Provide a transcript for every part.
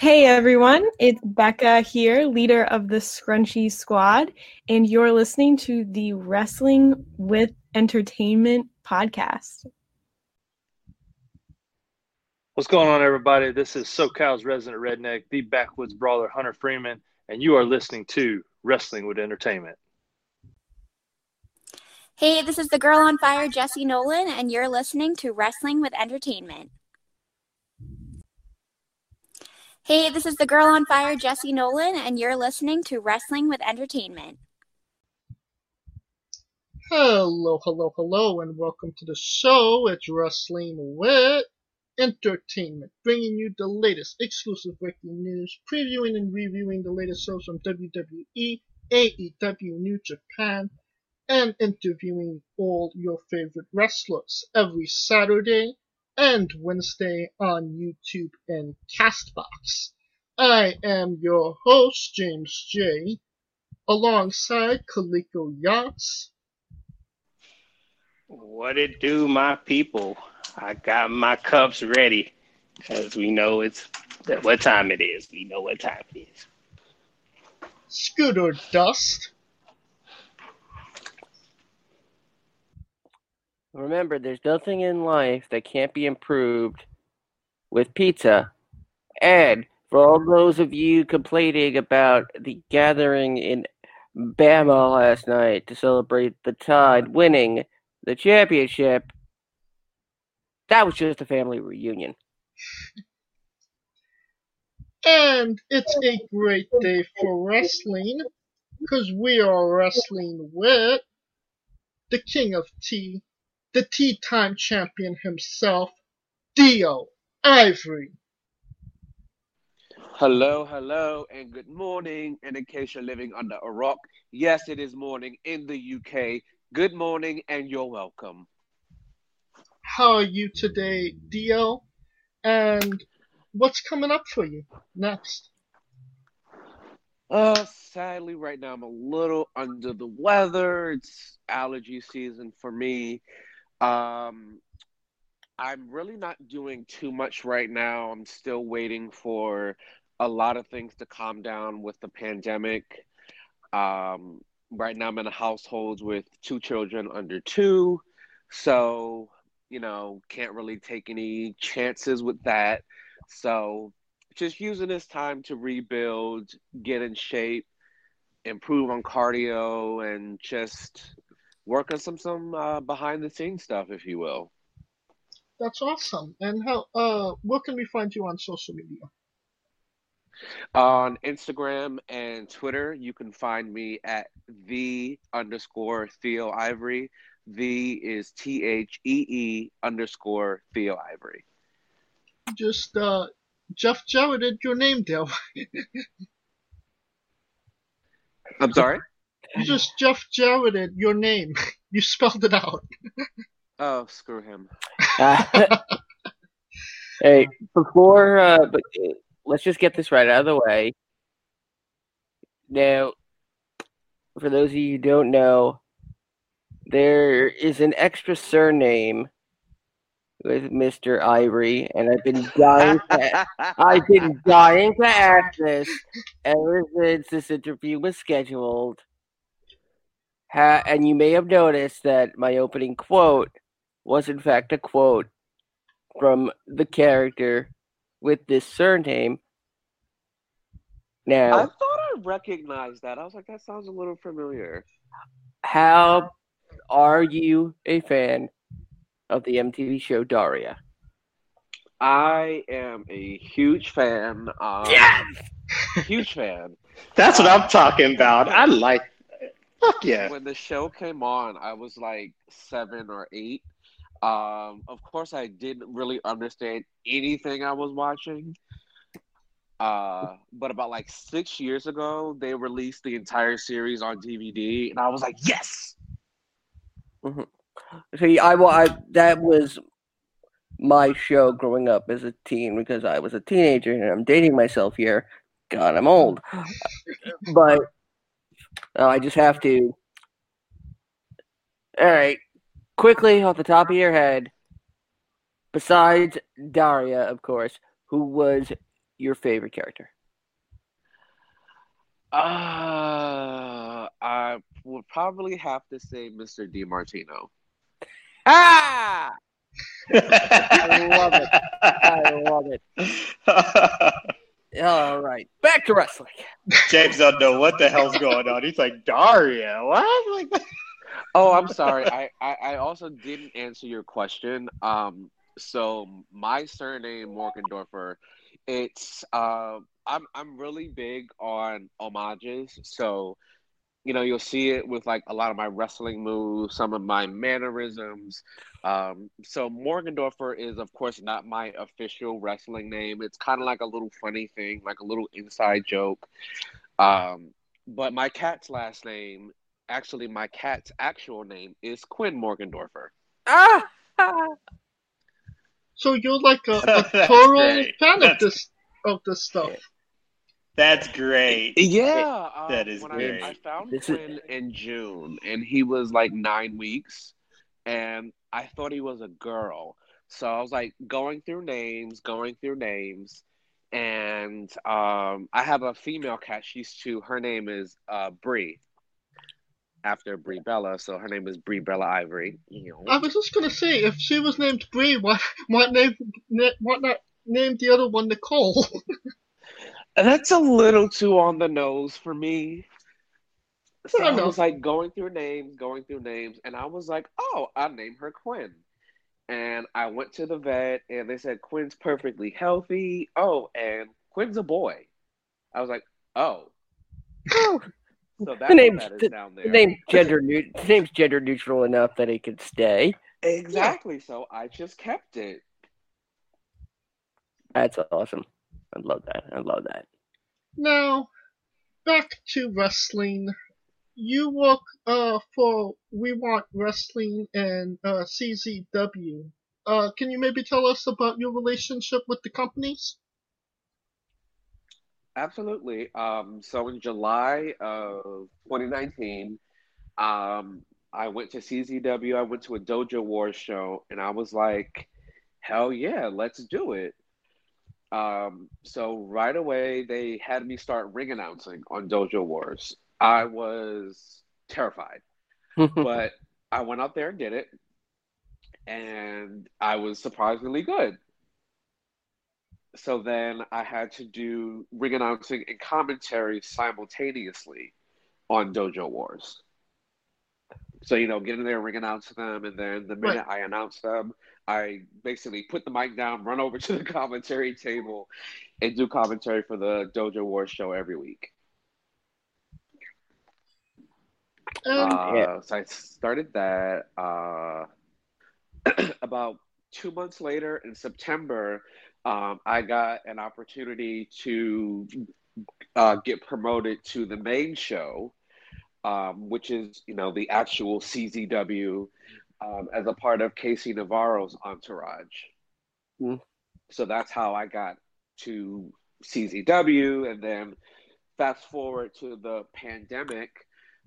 Hey everyone, it's Becca here, leader of the Scrunchy Squad, and you're listening to the Wrestling with Entertainment podcast. What's going on, everybody? This is SoCal's resident redneck, the backwoods brawler Hunter Freeman, and you are listening to Wrestling with Entertainment. Hey, this is the girl on fire, Jesse Nolan, and you're listening to Wrestling with Entertainment. Hey, this is the girl on fire, Jesse Nolan, and you're listening to Wrestling with Entertainment. Hello, hello, hello, and welcome to the show. It's Wrestling with Entertainment, bringing you the latest exclusive breaking news, previewing and reviewing the latest shows from WWE, AEW, New Japan, and interviewing all your favorite wrestlers every Saturday and Wednesday on YouTube and Castbox. I am your host, James J, alongside Kaliko Yachts. What it do, my people? I got my cups ready because we know it's what time it is. We know what time it is. Scooter Dust. Remember, there's nothing in life that can't be improved with pizza. And for all those of you complaining about the gathering in Bama last night to celebrate the Tide winning the championship, that was just a family reunion. And it's a great day for wrestling because we are wrestling with the King of Tea, the tea time champion himself, Theo Ivory. Hello, hello, and good morning. And in case you're living under a rock, yes, it is morning in the UK. Good morning, and you're welcome. How are you today, Theo? And what's coming up for you next? Uh, sadly, right now I'm a little under the weather. It's allergy season for me. Um, I'm really not doing too much right now. I'm still waiting for a lot of things to calm down with the pandemic. Um, right now, I'm in a household with two children under two. So, you know, can't really take any chances with that. So, just using this time to rebuild, get in shape, improve on cardio, and just work on some some uh, behind the scenes stuff, if you will. That's awesome. And how? Uh, where can we find you on social media? On Instagram and Twitter, you can find me at the underscore Theo Ivory. The is T H E E underscore Theo Ivory. Just uh, Jeff Jarrett, your name Dale. I'm sorry. You just Jeff Jarrett, your name. You spelled it out. Oh, screw him. Uh, hey, before, uh, but uh, let's just get this right out of the way. Now, for those of you who don't know, there is an extra surname with Mr. Ivory, and I've been dying. To, I've been dying to ask this ever since this interview was scheduled. Ha- and you may have noticed that my opening quote was, in fact, a quote from the character with this surname. Now, I thought I recognized that. I was like, that sounds a little familiar. how are you a fan of the MTV show Daria? I am a huge fan. Um, Yes! Huge fan. That's what I'm talking about. I like. Fuck yeah! When the show came on, I was like seven or eight. Um, of course, I didn't really understand anything I was watching. Uh, but about like six years ago, they released the entire series on DVD, and I was like, yes! See, I, wa- I that was my show growing up as a teen because I was a teenager and I'm dating myself here. God, I'm old. but uh, I just have to. All right, quickly off the top of your head. Besides Daria, of course, who was your favorite character? Uh, I would probably have to say Mr. DeMartino. Ah! I love it. I love it. All right, back to wrestling. James doesn't know what the hell's going on. He's like, Daria, what? Like, Oh, I'm sorry. I, I, I also didn't answer your question. Um, so my surname Morgendorffer, it's uh, I'm I'm really big on homages. So, you know, you'll see it with like a lot of my wrestling moves, some of my mannerisms. Um, so Morgendorffer is of course not my official wrestling name. It's kind of like a little funny thing, like a little inside joke. Um, but my cat's last name actually my cat's actual name is Quinn Morgendorffer. Ah! So you're like a, a total fan of this of this stuff. That's great. Yeah, um, That is when great. I, I found This is- Quinn in June, and he was like nine weeks, and I thought he was a girl. So I was like going through names, going through names, and um, I have a female cat. She's two. Her name is uh, Brie, after Brie Bella. So her name is Brie Bella Ivory. I was just gonna say, if she was named Brie, why why name na- why not name the other one Nicole? That's a little too on the nose for me. So I was like going through names, going through names, and I was like, oh, I'll name her Quinn. And I went to the vet and they said Quinn's perfectly healthy. Oh, and Quinn's a boy. I was like, oh. Oh, So that's the name's that is the, down the there. name gender new, the name's gender neutral enough that it could stay. Exactly. So I just kept it. That's awesome. I love that. I love that. now, back to wrestling. You work uh for We Want Wrestling and uh, CZW. Uh, can you maybe tell us about your relationship with the companies? Absolutely. Um, so in July of 2019, um, I went to CZW. I went to a Dojo Wars show, and I was like, "Hell yeah, let's do it!" Um, so right away, they had me start ring announcing on Dojo Wars. I was terrified, but I went out there and did it, and I was surprisingly good. So then I had to do ring announcing and commentary simultaneously on Dojo Wars. So, you know, get in there, ring announce them, and then the minute I announce them, I basically put the mic down, run over to the commentary table, and do commentary for the Dojo Wars show every week. And Uh, So I started that. Uh, about two months later in September, um, I got an opportunity to uh, get promoted to the main show, um, which is you know the actual CZW, um, as a part of KC Navarro's entourage. Hmm. So that's how I got to CZW, and then fast forward to the pandemic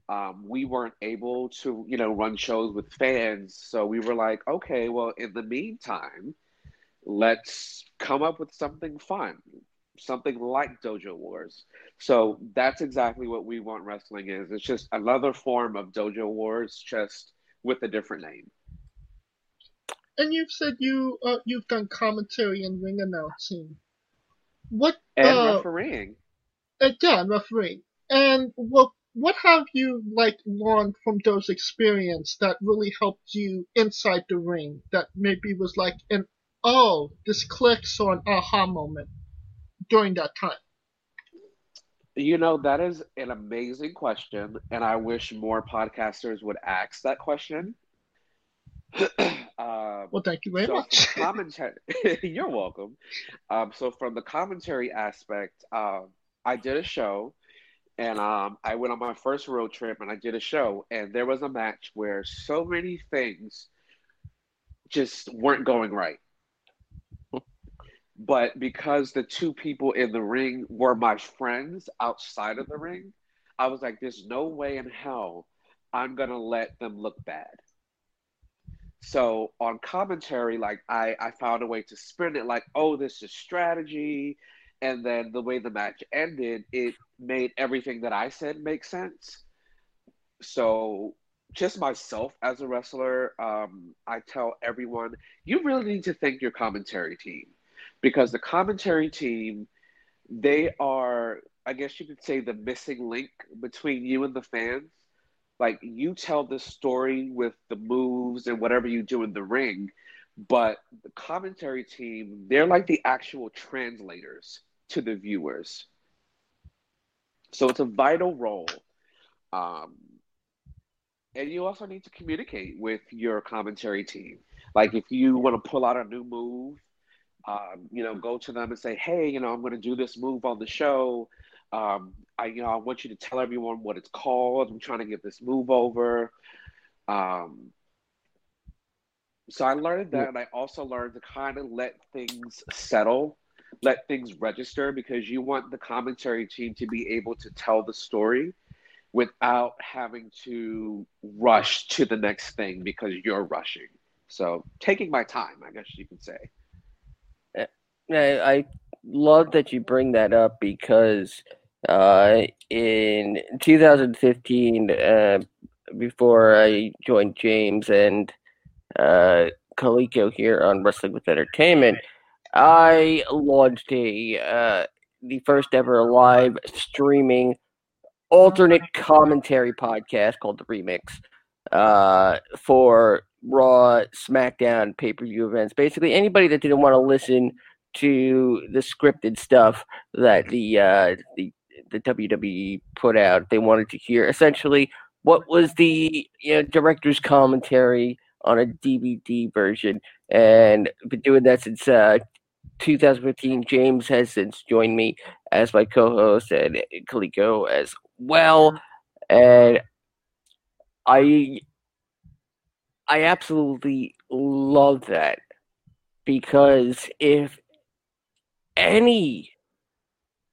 um, we weren't able to, you know, run shows with fans. So we were like, okay, well, in the meantime, let's come up with something fun, something like Dojo Wars. So that's exactly what We Want Wrestling is. It's just another form of Dojo Wars, just with a different name. and you've said you uh, you've done commentary and ring announcing. What And uh, refereeing. uh yeah, and refereeing. And what what have you like learned from those experience that really helped you inside the ring? That maybe was like an oh this clicks or an aha moment during that time. You know, that is an amazing question, and I wish more podcasters would ask that question. um, Well, thank you very so much. commentary, you're welcome. Um, so from the commentary aspect, um, I did a show, and um, I went on my first road trip, and I did a show, and there was a match where so many things just weren't going right. But because the two people in the ring were my friends outside of the ring, I was like, there's no way in hell I'm gonna let them look bad. So on commentary, like I, I found a way to spin it like, oh, this is strategy, and then the way the match ended, it made everything that I said make sense. So, just myself as a wrestler, um, I tell everyone you really need to thank your commentary team because the commentary team, they are, I guess you could say, the missing link between you and the fans. Like you tell the story with the moves and whatever you do in the ring, but the commentary team, they're like the actual translators to the viewers. So it's a vital role. Um, and you also need to communicate with your commentary team. Like if you want to pull out a new move, um, you know, go to them and say, "Hey, you know, I'm going to do this move on the show. Um, I, you know, I want you to tell everyone what it's called. I'm trying to get this move over." Um, so I learned that, and I also learned to kind of let things settle, let things register, because you want the commentary team to be able to tell the story without having to rush to the next thing because you're rushing. So taking my time, I guess you could say. I love that you bring that up because uh, in 2015, uh, before I joined James and uh, Kaliko here on Wrestling with Entertainment, I launched a uh, the first ever live streaming alternate commentary podcast called the Remix uh, for Raw, SmackDown, pay per view events. Basically, anybody that didn't want to listen to the scripted stuff that the uh, the the WWE put out, they wanted to hear essentially what was the you know, director's commentary on a DVD version, and been doing that since uh, 2015. James has since joined me as my co-host, and Kaliko as well, and I I absolutely love that because if any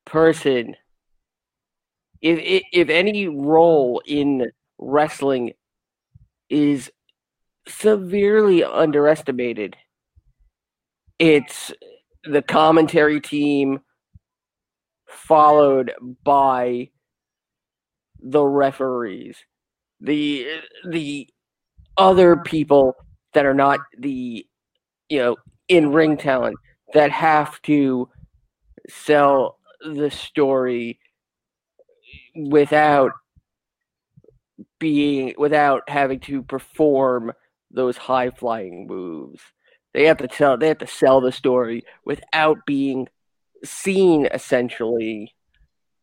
person if if any role in wrestling is severely underestimated it's the commentary team followed by the referees. The the other people that are not the you know in ring talent that have to sell the story without being without having to perform those high flying moves. They have to tell they have to sell the story without being seen essentially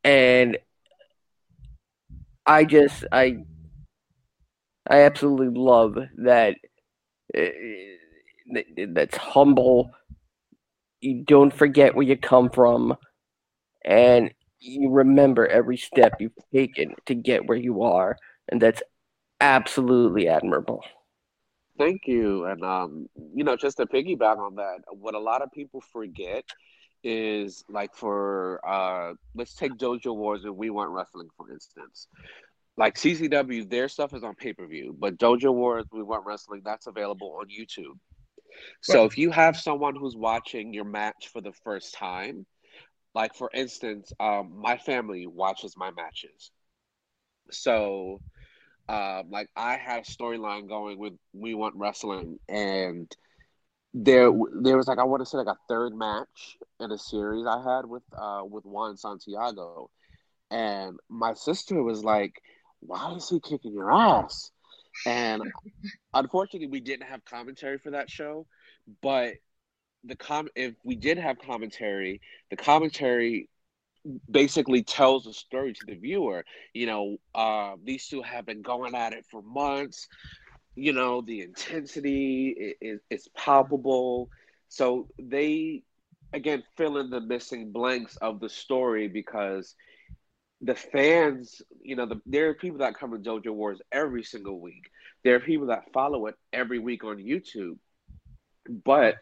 and I just I I absolutely love that uh, that's humble you don't forget where you come from and you remember every step you've taken to get where you are and that's absolutely admirable Thank you. And um, you know, just to piggyback on that, what a lot of people forget is like for uh let's take Dojo Wars and We Want Wrestling for instance. Like CZW, their stuff is on pay per view, but Dojo Wars, We Want Wrestling, that's available on YouTube. So if you have someone who's watching your match for the first time, like for instance, um, my family watches my matches. So um, like I had a storyline going with We Want Wrestling, and there there was like I want to say like a third match in a series I had with uh with Juan Santiago, and my sister was like, "Why is he kicking your ass?" And unfortunately, we didn't have commentary for that show, but the com if we did have commentary, the commentary basically tells the story to the viewer. You know, uh, these two have been going at it for months. You know, the intensity is, is palpable. So they, again, fill in the missing blanks of the story because the fans, you know, the, there are people that come to Dojo Wars every single week. There are people that follow it every week on YouTube. But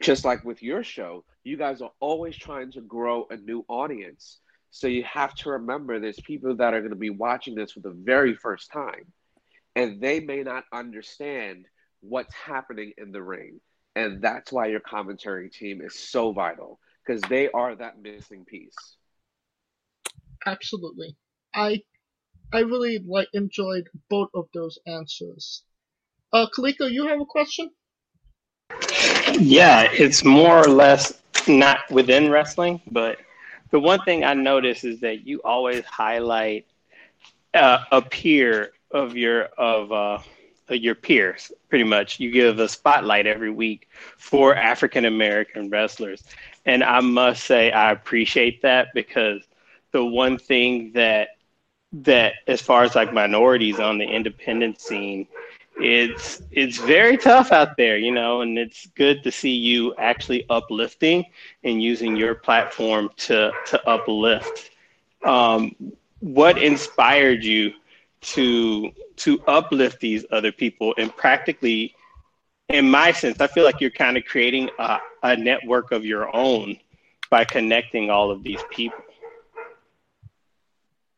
just like with your show, you guys are always trying to grow a new audience. So you have to remember there's people that are going to be watching this for the very first time, and they may not understand what's happening in the ring. And that's why your commentary team is so vital because they are that missing piece. Absolutely. I I really like enjoyed both of those answers. Uh, Kaliko, you have a question? Yeah, it's more or less not within wrestling, but the one thing I notice is that you always highlight uh, a peer of your of uh, your peers. Pretty much, you give a spotlight every week for African American wrestlers, and I must say I appreciate that because the one thing that that as far as like minorities on the independent scene it's it's very tough out there, you know, and it's good to see you actually uplifting and using your platform to to uplift. Um, what inspired you to to uplift these other people and practically, in my sense, I feel like you're kind of creating a, a network of your own by connecting all of these people.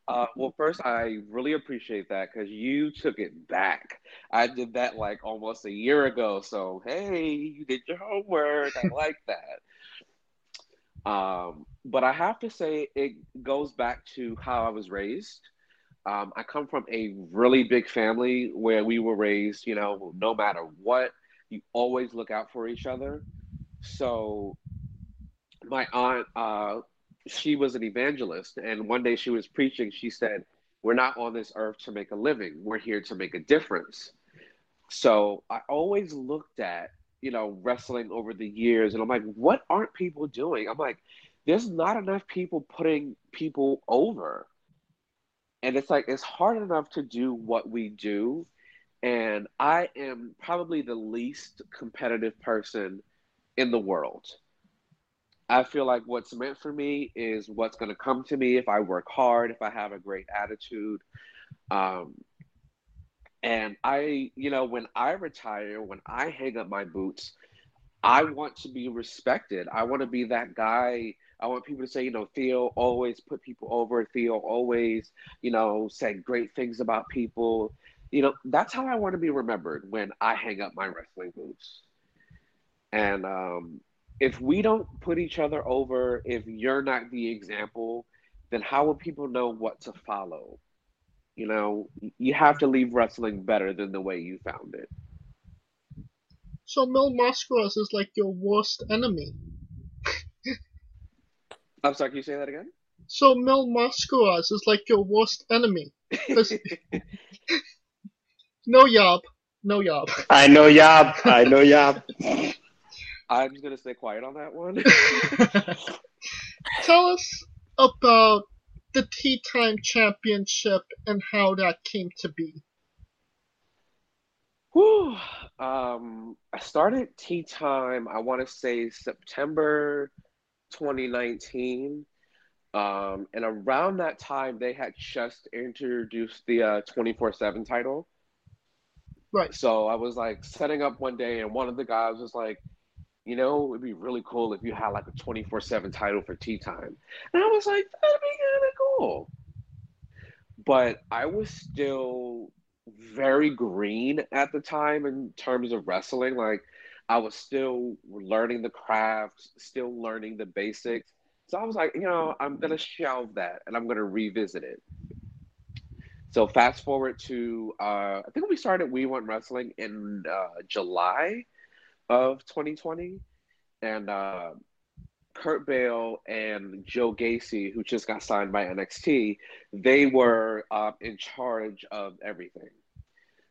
Uh, well, first, I really appreciate that because you took it back. I did that like almost a year ago. So, hey, you did your homework. I like that. Um, but I have to say, it goes back to how I was raised. Um, I come from a really big family where we were raised, you know, no matter what, you always look out for each other. So, my aunt, uh, she was an evangelist and one day she was preaching she said we're not on this earth to make a living. We're here to make a difference. So i always looked at you know wrestling over the years and i'm like what aren't people doing? I'm like there's not enough people putting people over. And it's like it's hard enough to do what we do and i am probably the least competitive person in the world I feel like what's meant for me is what's going to come to me if I work hard, if I have a great attitude. Um, and I, you know, when I retire, when I hang up my boots, I want to be respected. I want to be that guy. I want people to say, you know, Theo always put people over. Theo always, you know, said great things about people. You know, that's how I want to be remembered when I hang up my wrestling boots. And um, if we don't put each other over, if you're not the example, then how will people know what to follow? You know, you have to leave wrestling better than the way you found it. So Mil Mascaras is like your worst enemy. I'm sorry, can you say that again? So Mil Mascaras is like your worst enemy. no yob. No yob. I know yob. I know yob. I'm just gonna stay quiet on that one. Tell us about the Tea Time Championship and how that came to be. Whew. Um, I started Tea Time. I want to say September 2019. Um, and around that time, they had just introduced the 24 uh, 7 title. Right. So I was like setting up one day, and one of the guys was like, you know, it'd be really cool if you had like a 24 7 title for tea time. And I was like, that'd be kind of cool. But I was still very green at the time in terms of wrestling. Like, I was still learning the craft, still learning the basics. So I was like, you know, I'm going to shelve that and I'm going to revisit it. So fast forward to, uh, I think we started We Want Wrestling in uh, July of 2020, and uh, Kurt Bale and Joe Gacy, who just got signed by NXT, they were uh, in charge of everything.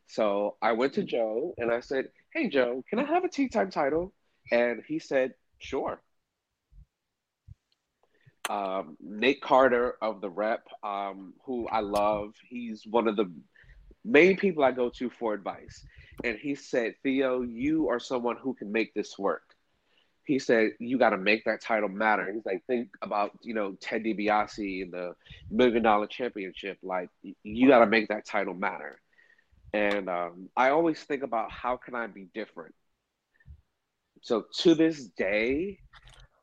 So I went to Joe and I said, "Hey Joe, can I have a tea time title?" And he said, "Sure." Um, Nate Carter of the Rep, um, who I love, he's one of the main people I go to for advice and he said, Theo, you are someone who can make this work. He said, you got to make that title matter. He's like, think about, you know, Ted DiBiase and the Million Dollar Championship. Like, you got to make that title matter. And um, I always think about how can I be different. So to this day,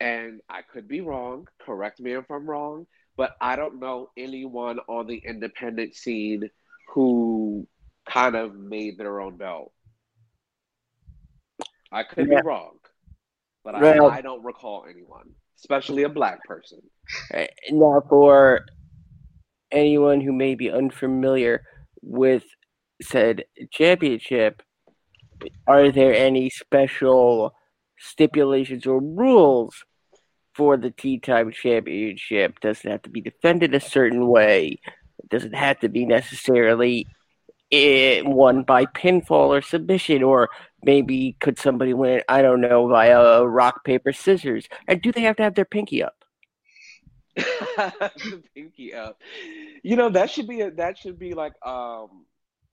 and I could be wrong, correct me if I'm wrong, but I don't know anyone on the independent scene who kind of made their own belt. I could yeah. be wrong, but I, I, don't recall anyone. especially a black person. Uh, Now, for anyone who may be unfamiliar with said championship, are there any special stipulations or rules for the Tea Time Championship? Does it have to be defended a certain way? Does it have to be necessarily eh, won by pinfall or submission? Or maybe could somebody win it, I don't know, via rock, paper, scissors? And do they have to have their pinky up? pinky up. You know that should be a, that should be like um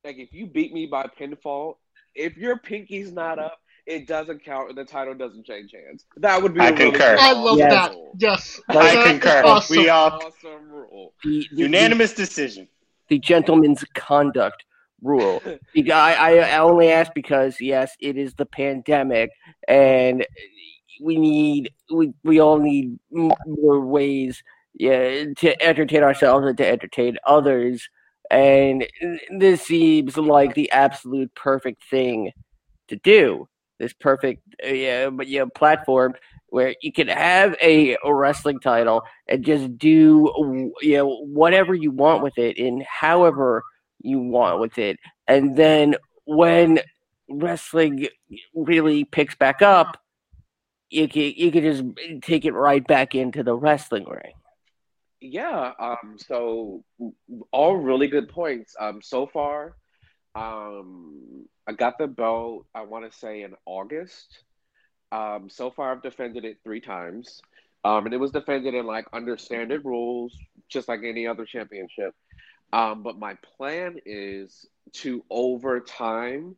like if you beat me by pinfall, if your pinky's not up, it doesn't count and the title doesn't change hands. That would be I a really concur. I love Yes. that. rule. Yes. I concur. Awesome. We all awesome rule. The, the- unanimous decision. the gentleman's conduct rule. I, I I only ask because yes, it is the pandemic, and we need we we all need more ways yeah, to entertain ourselves and to entertain others. And this seems like the absolute perfect thing to do. This perfect uh, yeah, but yeah, platform where you can have a, a wrestling title and just do you know whatever you want with it in however you want with it and then when wrestling really picks back up you can you can just take it right back into the wrestling ring Yeah, um, so all really good points. Um, so far, um, I got the belt, I want to say in August. Um, so far, I've defended it three times. Um, and it was defended in like under standard rules, just like any other championship. Um, but my plan is to over time,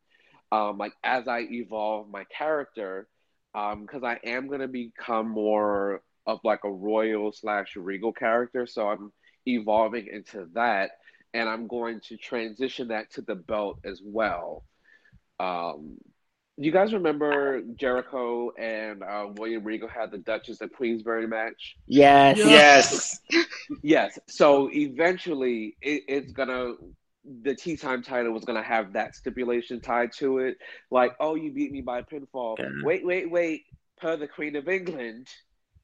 um, like as I evolve my character, um, because I am gonna become more of like a royal slash regal character. So I'm evolving into that, and I'm going to transition that to the belt as well. Um, you guys remember Jericho and uh, William Regal had the Duchess of Queensberry match? yes Yeah. Yes. Yes. So eventually, it, it's gonna the tea time title was gonna have that stipulation tied to it, like, oh, you beat me by pinfall. Yeah. Wait, wait, wait. Per the Queen of England,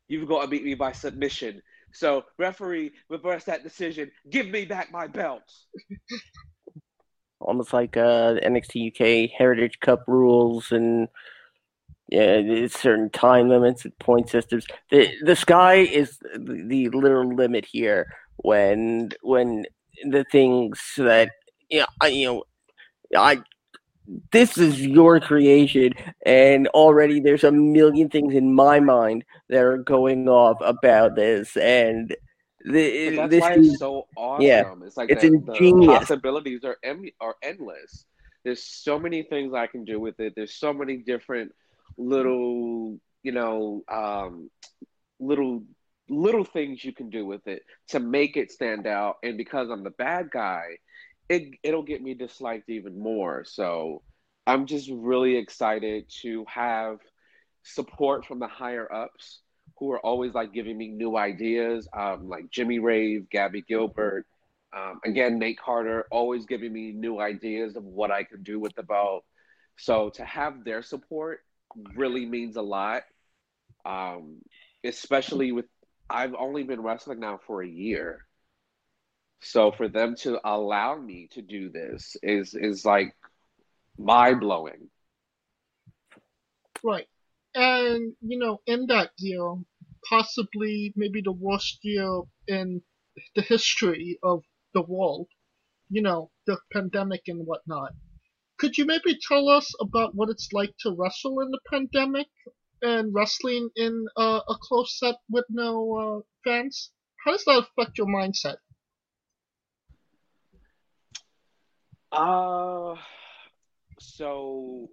you've got to beat me by submission. So referee, reverse that decision. Give me back my belt. Almost like uh NXT UK Heritage Cup rules and yeah, certain time limits and point systems. The the sky is the, the literal limit here when when the things that you know, I, you know I this is your creation and already there's a million things in my mind that are going off about this and the, that's this why is it's so awesome. yeah, it's like it's the, ingenious. the possibilities are em- are endless. There's so many things I can do with it. There's so many different little, you know, um, little little things you can do with it to make it stand out. And because I'm the bad guy, it it'll get me disliked even more. So I'm just really excited to have support from the higher ups who are always like giving me new ideas, um, like Jimmy Rave, Gabby Gilbert, um, again Nate Carter, always giving me new ideas of what I could do with the belt. So to have their support really means a lot, um, especially with I've only been wrestling now for a year. So for them to allow me to do this is is like mind blowing. Right. And, you know, in that year, possibly maybe the worst year in the history of the world, you know, the pandemic and whatnot. Could you maybe tell us about what it's like to wrestle in the pandemic and wrestling in a close set with no uh, fans? How does that affect your mindset? Uh, so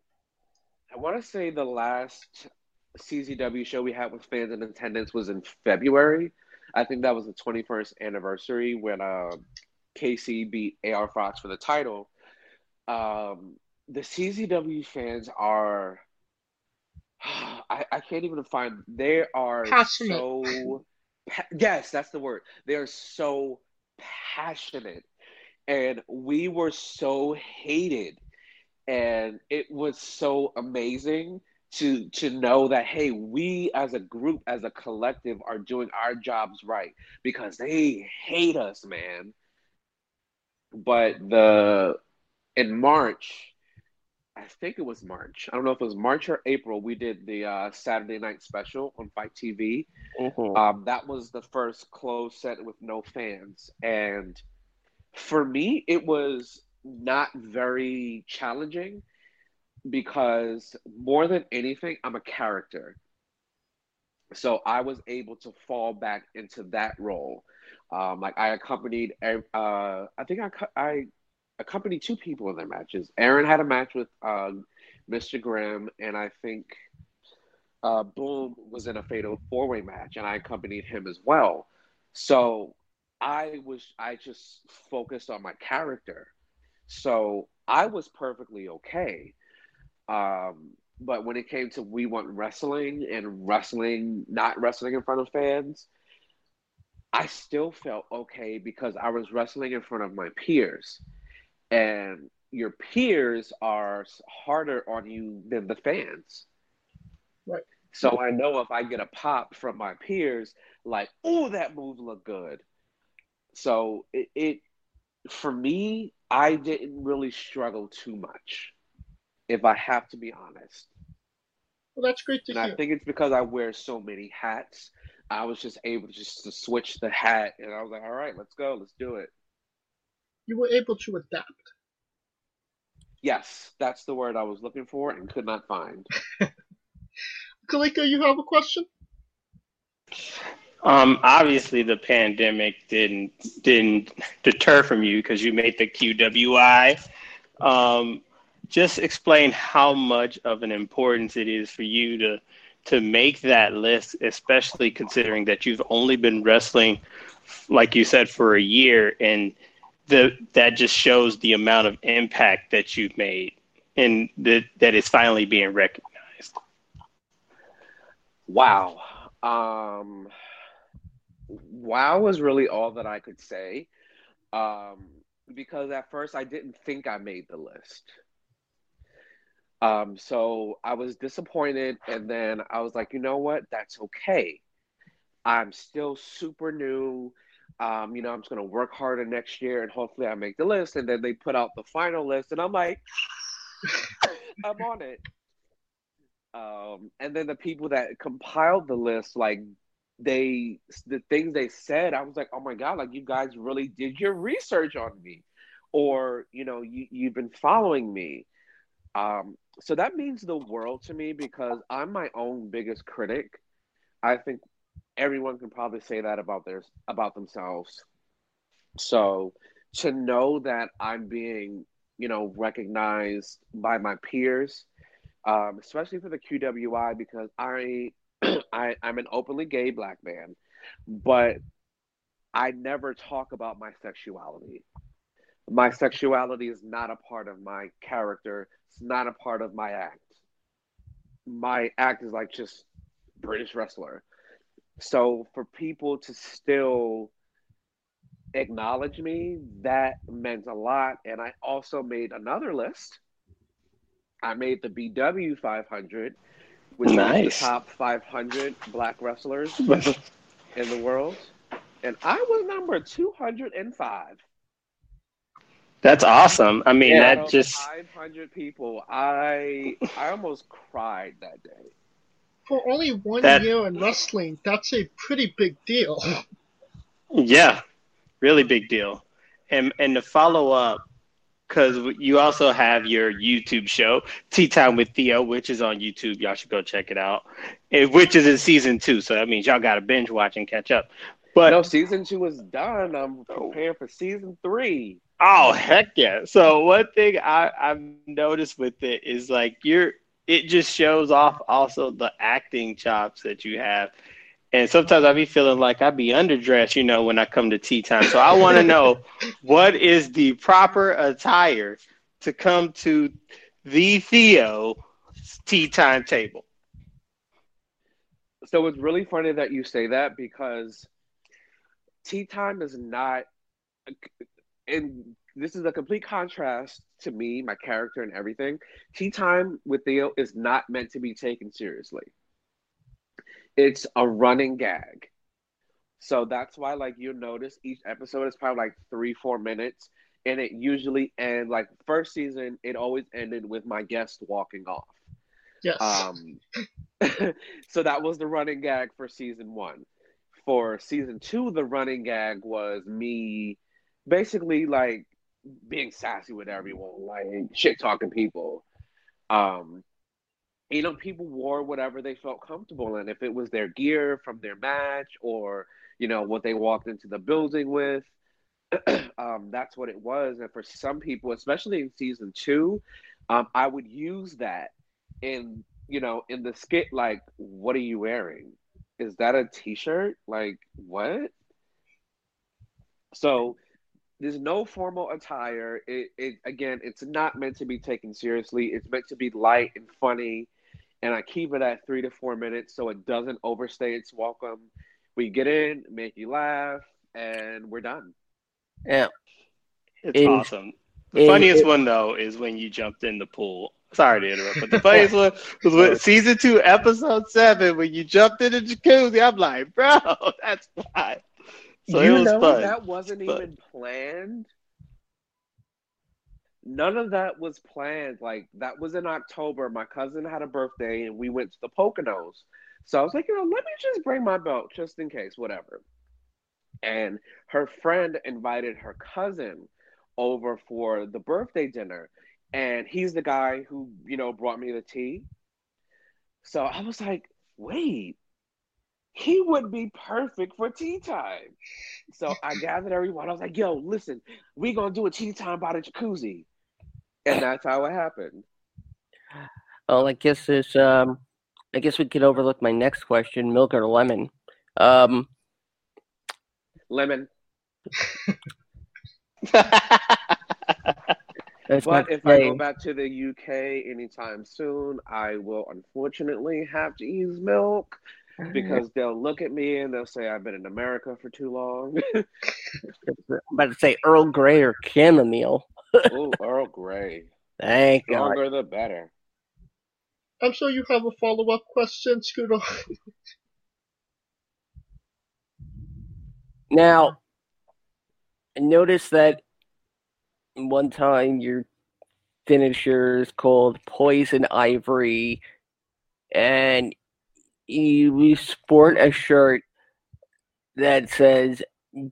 I want to say the last CZW show we had with fans in attendance was in February. I think that was the 21st anniversary when uh, KC beat AR Fox for the title. Um, the CZW fans are, I, I can't even find, they are Passionate. so, pa- yes, that's the word. They're so passionate. And we were so hated. And it was so amazing to to know that hey we as a group as a collective are doing our jobs right because they hate us man. But the in march i think it was march. I don't know if it was march or april we did the uh, saturday night special on FITE TV Mhm. um, that was the first closed set with no fans. And for me it was not very challenging because more than anything, I'm a character. So I was able to fall back into that role. Um, like I accompanied, uh, I think I, I accompanied two people in their matches. Aaron had a match with uh, Mr. Graham, and I think uh, Boom was in a fatal four way match, and I accompanied him as well. So I was, I just focused on my character. So I was perfectly okay. Um, but when it came to we want wrestling and wrestling, not wrestling in front of fans, I still felt okay because I was wrestling in front of my peers. And your peers are harder on you than the fans. Right. So I know if I get a pop from my peers, like, oh, that move looked good. So it, it for me, I didn't really struggle too much if I have to be honest. Well, that's great to And hear. I think it's because I wear so many hats. I was just able to just to switch the hat, and I was like, "All right, let's go, let's do it." You were able to adapt. Yes, that's the word I was looking for and could not find. Kaliko, you have a question? Um, obviously, the pandemic didn't didn't deter from you because you made the QWI. Um, just explain how much of an importance it is for you to to make that list, especially considering that you've only been wrestling, like you said, for a year, and the that just shows the amount of impact that you've made, and that that is finally being recognized. Wow. Um, wow was really all that I could say. Um, because at first I didn't think I made the list. Um, so I was disappointed, and then I was like, you know what? That's okay. I'm still super new. Um, you know, I'm just gonna work harder next year, and hopefully I make the list. And then they put out the final list, and I'm like, I'm on it. Um, and then the people that compiled the list, like they, the things they said, I was like, oh my god, like you guys really did your research on me, or you know, you you've been following me. Um, so that means the world to me because I'm my own biggest critic. I think everyone can probably say that about their about themselves. So to know that I'm being, you know, recognized by my peers, um, especially for the QWI, because I, I I'm an openly gay black man, but I never talk about my sexuality. My sexuality is not a part of my character. It's not a part of my act. My act is like just British wrestler. So for people to still acknowledge me, that meant a lot. And I also made another list. I made the BW 500, which is the top 500 black wrestlers in the world. And I was number 205. That's awesome. I mean, Out that of just 500 people. I I almost cried that day. For only one That- year in wrestling, that's a pretty big deal. Yeah, really big deal. And and to follow up, because you also have your YouTube show, Tea Time with Theo, which is on YouTube. Y'all should go check it out. And which is in season two, so that means y'all got to binge watch and catch up. But no, season two is done. I'm oh. preparing for season three. Oh heck yeah! So one thing I, I've noticed with it is like you're it just shows off also the acting chops that you have. And sometimes I be feeling like I be underdressed, you know, when I come to tea time. So I want to know what is the proper attire to come to the Theo tea time table. So it's really funny that you say that because tea time is not and this is a complete contrast to me, my character, and everything. Tea time with Theo is not meant to be taken seriously. It's a running gag. So that's why, like, you notice each episode is probably like three, four minutes, and it usually ends like first season. It always ended with my guest walking off. Yes. Um, so that was the running gag for season one. For season two, the running gag was me basically like being sassy with everyone, like shit talking people. Um, you know, people wore whatever they felt comfortable in. If it was their gear from their match or, you know, what they walked into the building with, um, that's what it was. And for some people, especially in season two, um, I would use that in, you know, in the skit, like, what are you wearing? Is that a t shirt? Like, what? So, there's no formal attire. It, it again, it's not meant to be taken seriously. It's meant to be light and funny, and I keep it at three to four minutes so it doesn't overstay its welcome. We get in, make you laugh, and we're done. Yeah. It's In- awesome. The in- funniest one though is when you jumped in the pool. Sorry to interrupt, but the funniest one was with season two, episode seven, when you jumped in the jacuzzi. I'm like, bro, that's fine. So you it was know fun. that wasn't But- even planned. None of that was planned. Like that was in October. My cousin had a birthday, and we went to the Poconos. So I was like, you know, let me just bring my belt just in case, whatever. And her friend invited her cousin over for the birthday dinner, and he's the guy who you know brought me the tea. So I was like, wait, he would be perfect for tea time. So I gathered everyone. I was like, yo, listen, we gonna do a tea time by the jacuzzi. And that's how it happened. Well, I guess this. Um, I guess we could overlook my next question: milk or lemon? Um, Lemon. But if I go back to the UK anytime soon, I will unfortunately have to use milk Mm-hmm. because they'll look at me and they'll say I've been in America for too long. I'm about to say Earl Grey or chamomile. Ooh, Earl Grey. Thank God. Stronger the better. I'm sure you have a follow up question, Scooter. Now, I noticed that one time your finisher is called Poison Ivory, and you sport a shirt that says,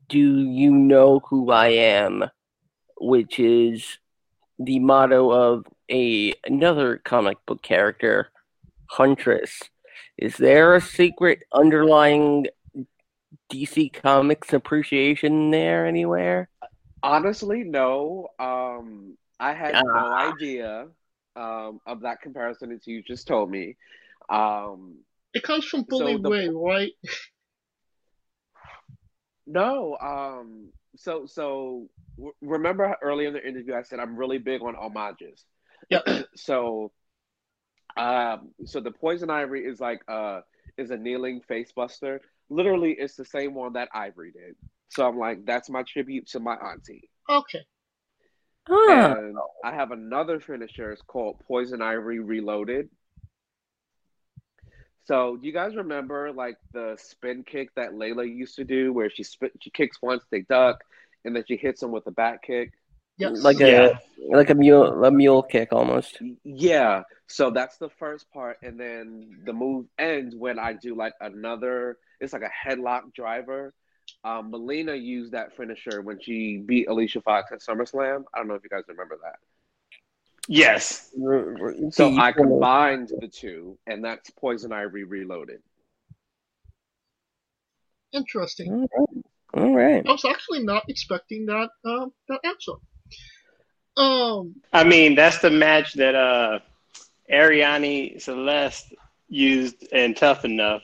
Do you know who I am? which is the motto of a another comic book character, Huntress. Is there a secret underlying DC Comics appreciation there anywhere? Honestly, no. Um, I had no Ah. idea um, of that comparison that you just told me. Um, It comes from So Bully the- Way, right? no. Um, so so w- remember earlier in the interview I said I'm really big on homages. Yep. so um, so the poison ivory is like uh is a kneeling face buster. Literally, it's the same one that Ivory did. So I'm like, that's my tribute to my auntie. Okay. Huh. And I have another finisher. It's called Poison Ivory Reloaded. So do you guys remember like the spin kick that Layla used to do, where she spit, she kicks once, they duck, and then she hits them with a back kick? Yes. Like Yeah. a like a mule a mule kick almost. Yeah. So that's the first part, and then the move ends when I do like another. It's like a headlock driver. Um, Melina used that finisher when she beat Alicia Fox at SummerSlam. I don't know if you guys remember that. Yes. R- r- So see, I combined the two, and that's Poison Ivory Reloaded. Interesting. All right. I was actually not expecting that um that answer. Um I mean, that's the match that uh Ariane Celeste used in Tough Enough.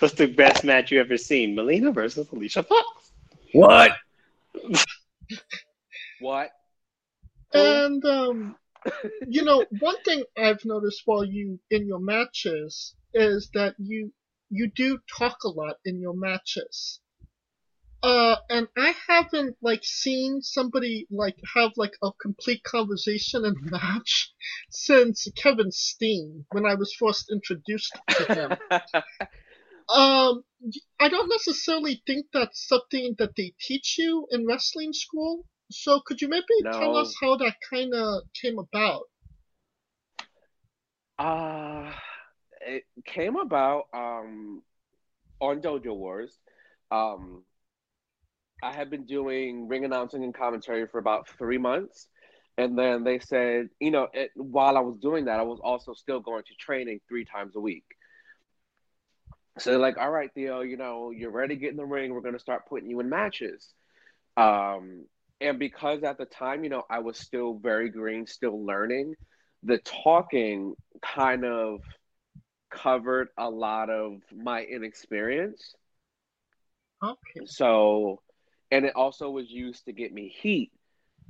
What's the best match you ever seen? Melina versus Alicia Fox. What? What? and um you know, one thing I've noticed while you in your matches is that you you do talk a lot in your matches. Uh, and I haven't like seen somebody like have like a complete conversation in a match since Kevin Steen when I was first introduced to him. um, I don't necessarily think that's something that they teach you in wrestling school. So could you maybe tell us how that kind of came about? Uh, it came about um, on Dojo Wars. Um, I had been doing ring announcing and commentary for about three months. And then they said, you know, it, while I was doing that, I was also still going to training three times a week. So they're like, all right, Theo, you know, you're ready to get in the ring. We're going to start putting you in matches. Um, and because at the time, you know, I was still very green, still learning, the talking kind of covered a lot of my inexperience. Okay. So, and it also was used to get me heat.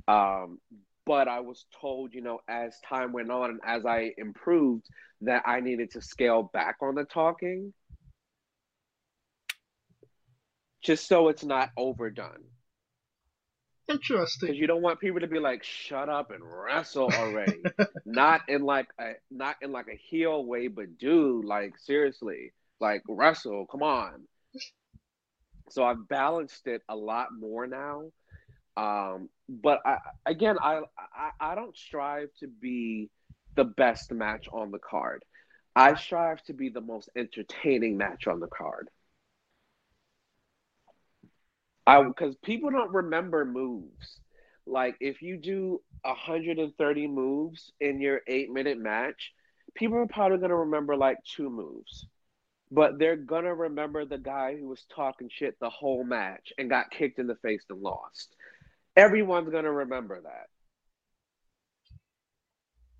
Um, but I was told, you know, as time went on and as I improved, that I needed to scale back on the talking just so it's not overdone. Interesting. You don't want people to be like, "Shut up and wrestle already." not in like a not in like a heel way, but dude, like seriously, like wrestle. Come on. So I've balanced it a lot more now. Um, but I again, I, I I don't strive to be the best match on the card. I strive to be the most entertaining match on the card. I because people don't remember moves. Like if you do 130 moves in your eight minute match, people are probably gonna remember like two moves. But they're gonna remember the guy who was talking shit the whole match and got kicked in the face and lost. Everyone's gonna remember that.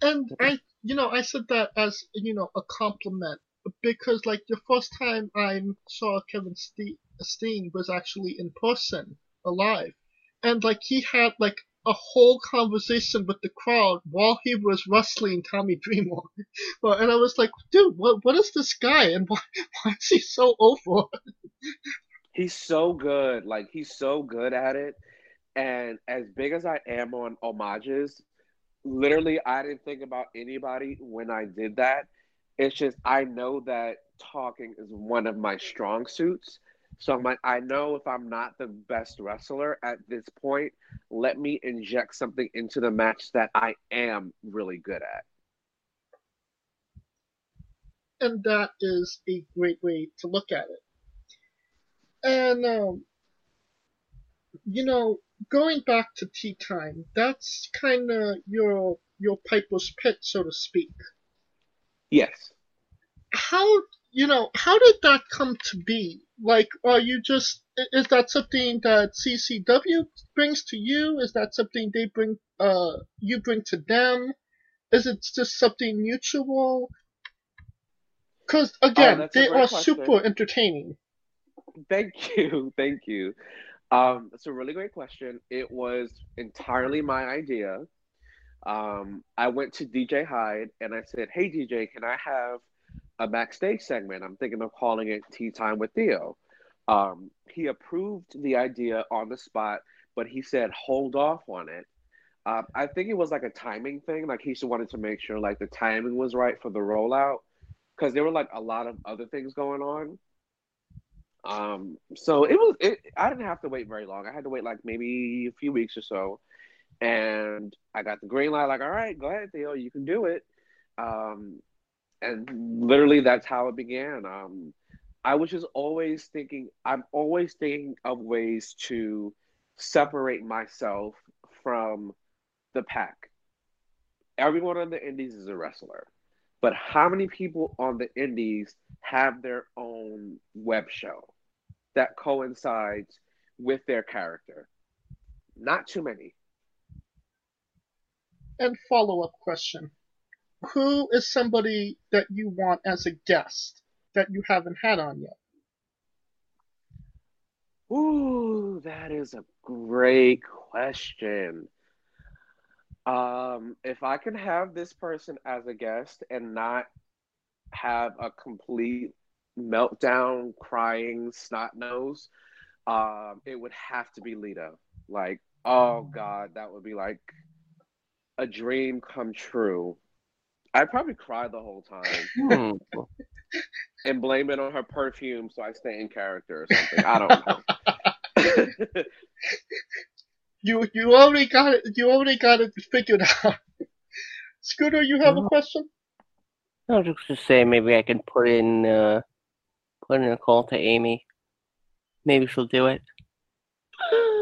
And I, you know, I said that as you know a compliment because like the first time I saw Kevin Ste- Steen was actually in person, alive, and like he had like a whole conversation with the crowd while he was wrestling Tommy Dreamer, and I was like, dude, what what is this guy and why why is he so over? He's so good. Like he's so good at it. And as big as I am on homages, literally I didn't think about anybody when I did that. It's just I know that talking is one of my strong suits. So I'm like, I know if I'm not the best wrestler at this point, let me inject something into the match that I am really good at. and that is a great way to look at it. And um, you know, going back to tea time, that's kind of your your Piper's pit, so to speak. Yes. How you know how did that come to be? Like, are you just is that something that CZW brings to you? Is that something they bring uh you bring to them? Is it just something mutual? Because again, Oh, they are question. super entertaining. Thank you. Thank you. Um, that's a really great question. It was entirely my idea. Um, I went to DJ Hyde and I said, Hey, DJ, can I have a backstage segment? I'm thinking of calling it Tea Time with Theo. Um, he approved the idea on the spot, but he said, Hold off on it. Uh, I think it was like a timing thing. Like he just wanted to make sure like the timing was right for the rollout because there were like a lot of other things going on. Um, so it was it I didn't have to wait very long. I had to wait like maybe a few weeks or so. And I got the green light, like, all right, go ahead, Theo, you can do it. Um, and literally that's how it began. Um, I was just always thinking, I'm always thinking of ways to separate myself from the pack. Everyone on the indies is a wrestler. But how many people on the indies have their own web show that coincides with their character? Not too many. And follow up question. Who is somebody that you want as a guest that you haven't had on yet? Ooh, that is a great question. Um, if I can have this person as a guest and not have a complete meltdown, crying snot nose, um, it would have to be Lita. Like, oh god, that would be like a dream come true. I'd probably cry the whole time Hmm. and blame it on her perfume so I stay in character or something. I don't know. You you already got it. You already got it figured out. Scooter, you have a question? I was just to say maybe I can put in uh, put in a call to Amy. Maybe she'll do it.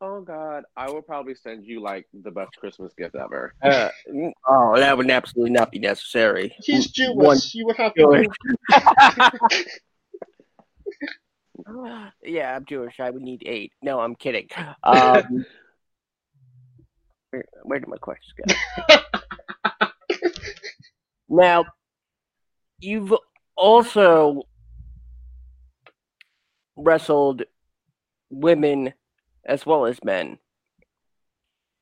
oh god, I will probably send you like the best Christmas gift ever. Uh, oh, that would absolutely not be necessary. He's Jewish. One you would have Jewish. to. yeah, I'm Jewish. I would need eight. No, I'm kidding. Um, where, where did my questions go? now, you've also wrestled women as well as men.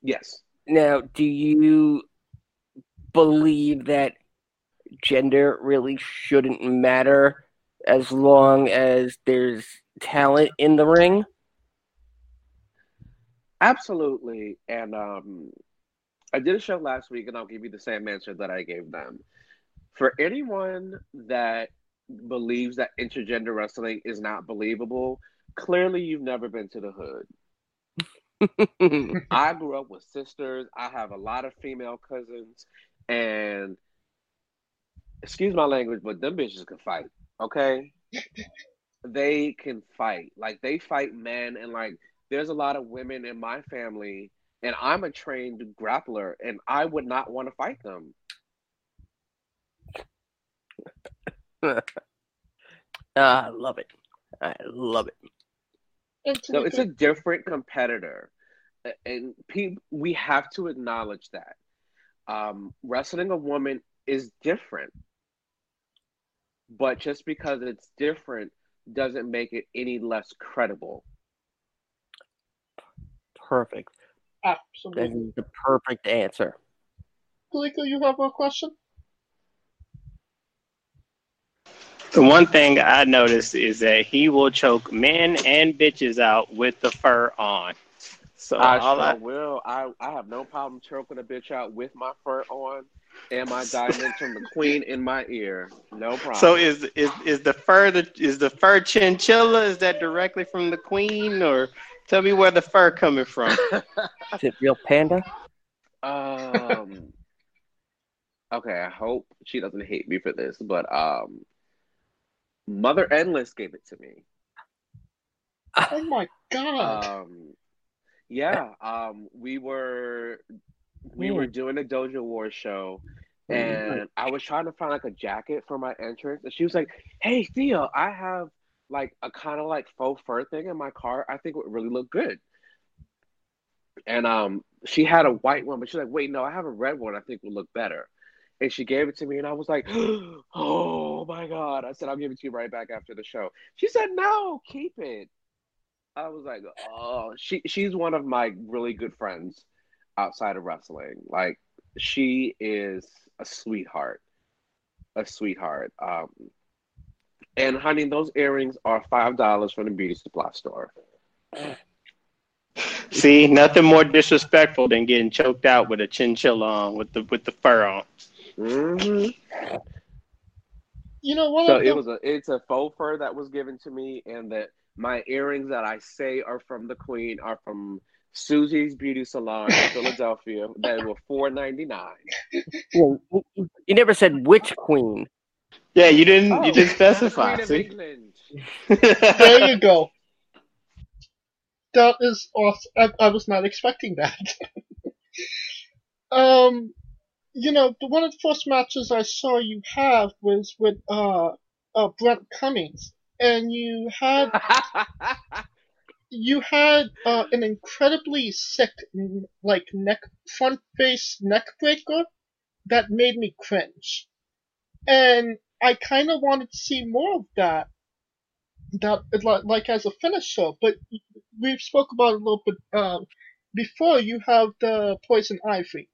Yes. Now, do you believe that gender really shouldn't matter as long as there's talent in the ring? Absolutely. And um, I did a show last week, and I'll give you the same answer that I gave them. For anyone that believes that intergender wrestling is not believable, clearly you've never been to the hood. I grew up with sisters. I have a lot of female cousins, and excuse my language, but them bitches can fight. Okay, they can fight. Like they fight men, and like there's a lot of women in my family, and I'm a trained grappler, and I would not want to fight them. Ah, I love it. I love it. And So it's a different competitor, and people we have to acknowledge that. Um, wrestling a woman is different, but just because it's different doesn't make it any less credible. Perfect. Absolutely. is the perfect answer. Kaliko, you have a question? The one thing I noticed is that he will choke men and bitches out with the fur on. So I all sure I, will. I, I have no problem choking a bitch out with my fur on and my diamonds from the queen in my ear. No problem. so is is is the fur the is the fur chinchilla? Is that directly from the queen, or tell me where the fur coming from? Is it real panda? Um. Okay, I hope she doesn't hate me for this, but um, Mother Endless gave it to me. Oh my god. Um, yeah. Um, we were we were doing a Dojo War show, and I was trying to find like a jacket for my entrance, and she was like, "Hey, Theo, I have like a kind of like faux fur thing in my car. I think it would really look good." And um, she had a white one, but she's like, "Wait, no, I have a red one. I think would look better." And she gave it to me, and I was like, "Oh my god!" I said, "I'll give it to you right back after the show." She said, "No, keep it." I was like, "Oh, she she's one of my really good friends outside of wrestling. Like, she is a sweetheart, a sweetheart." Um, and honey, those earrings are five dollars from the beauty supply store. See, nothing more disrespectful than getting choked out with a chinchilla on with the with the fur on. Hmm You know, one So it the was a it's a faux fur that was given to me, and that my earrings that I say are from the Queen are from Susie's Beauty Salon in Philadelphia. That were four ninety nine. You, you- you never said which queen. Yeah, you didn't Oh, you didn't specify. Queen See, there you go. That is awesome. I, I was not expecting that. um, you know, the, one of the first matches I saw you have was with uh, uh Brent Cummings, and you had you had uh, an incredibly sick like neck front face neck breaker that made me cringe, and I kind of wanted to see more of that. That like, like as a finisher, but we've spoke about it a little bit um, before. You have the poison ivory.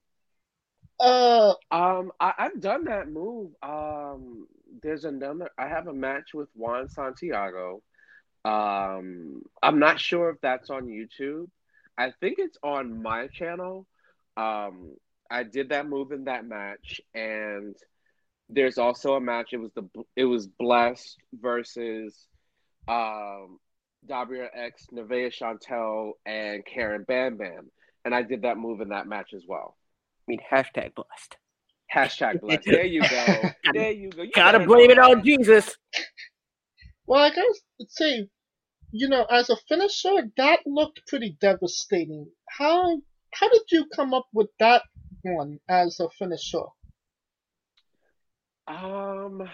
Uh, Um, I, I've done that move. Um, there's another. I have a match with Juan Santiago. Um, I'm not sure if that's on YouTube. I think it's on my channel. Um, I did that move in that match, and there's also a match. It was the it was Blessed versus um, Dabria X, Nevaeh Chantel, and Karen Bam Bam, and I did that move in that match as well. I mean, hashtag blessed. Hashtag blessed. There you go. There you go. You Gotta better blame it on. Jesus. Well, I gotta say, you know, as a finisher, that looked pretty devastating. How how did you come up with that one as a finisher? Um.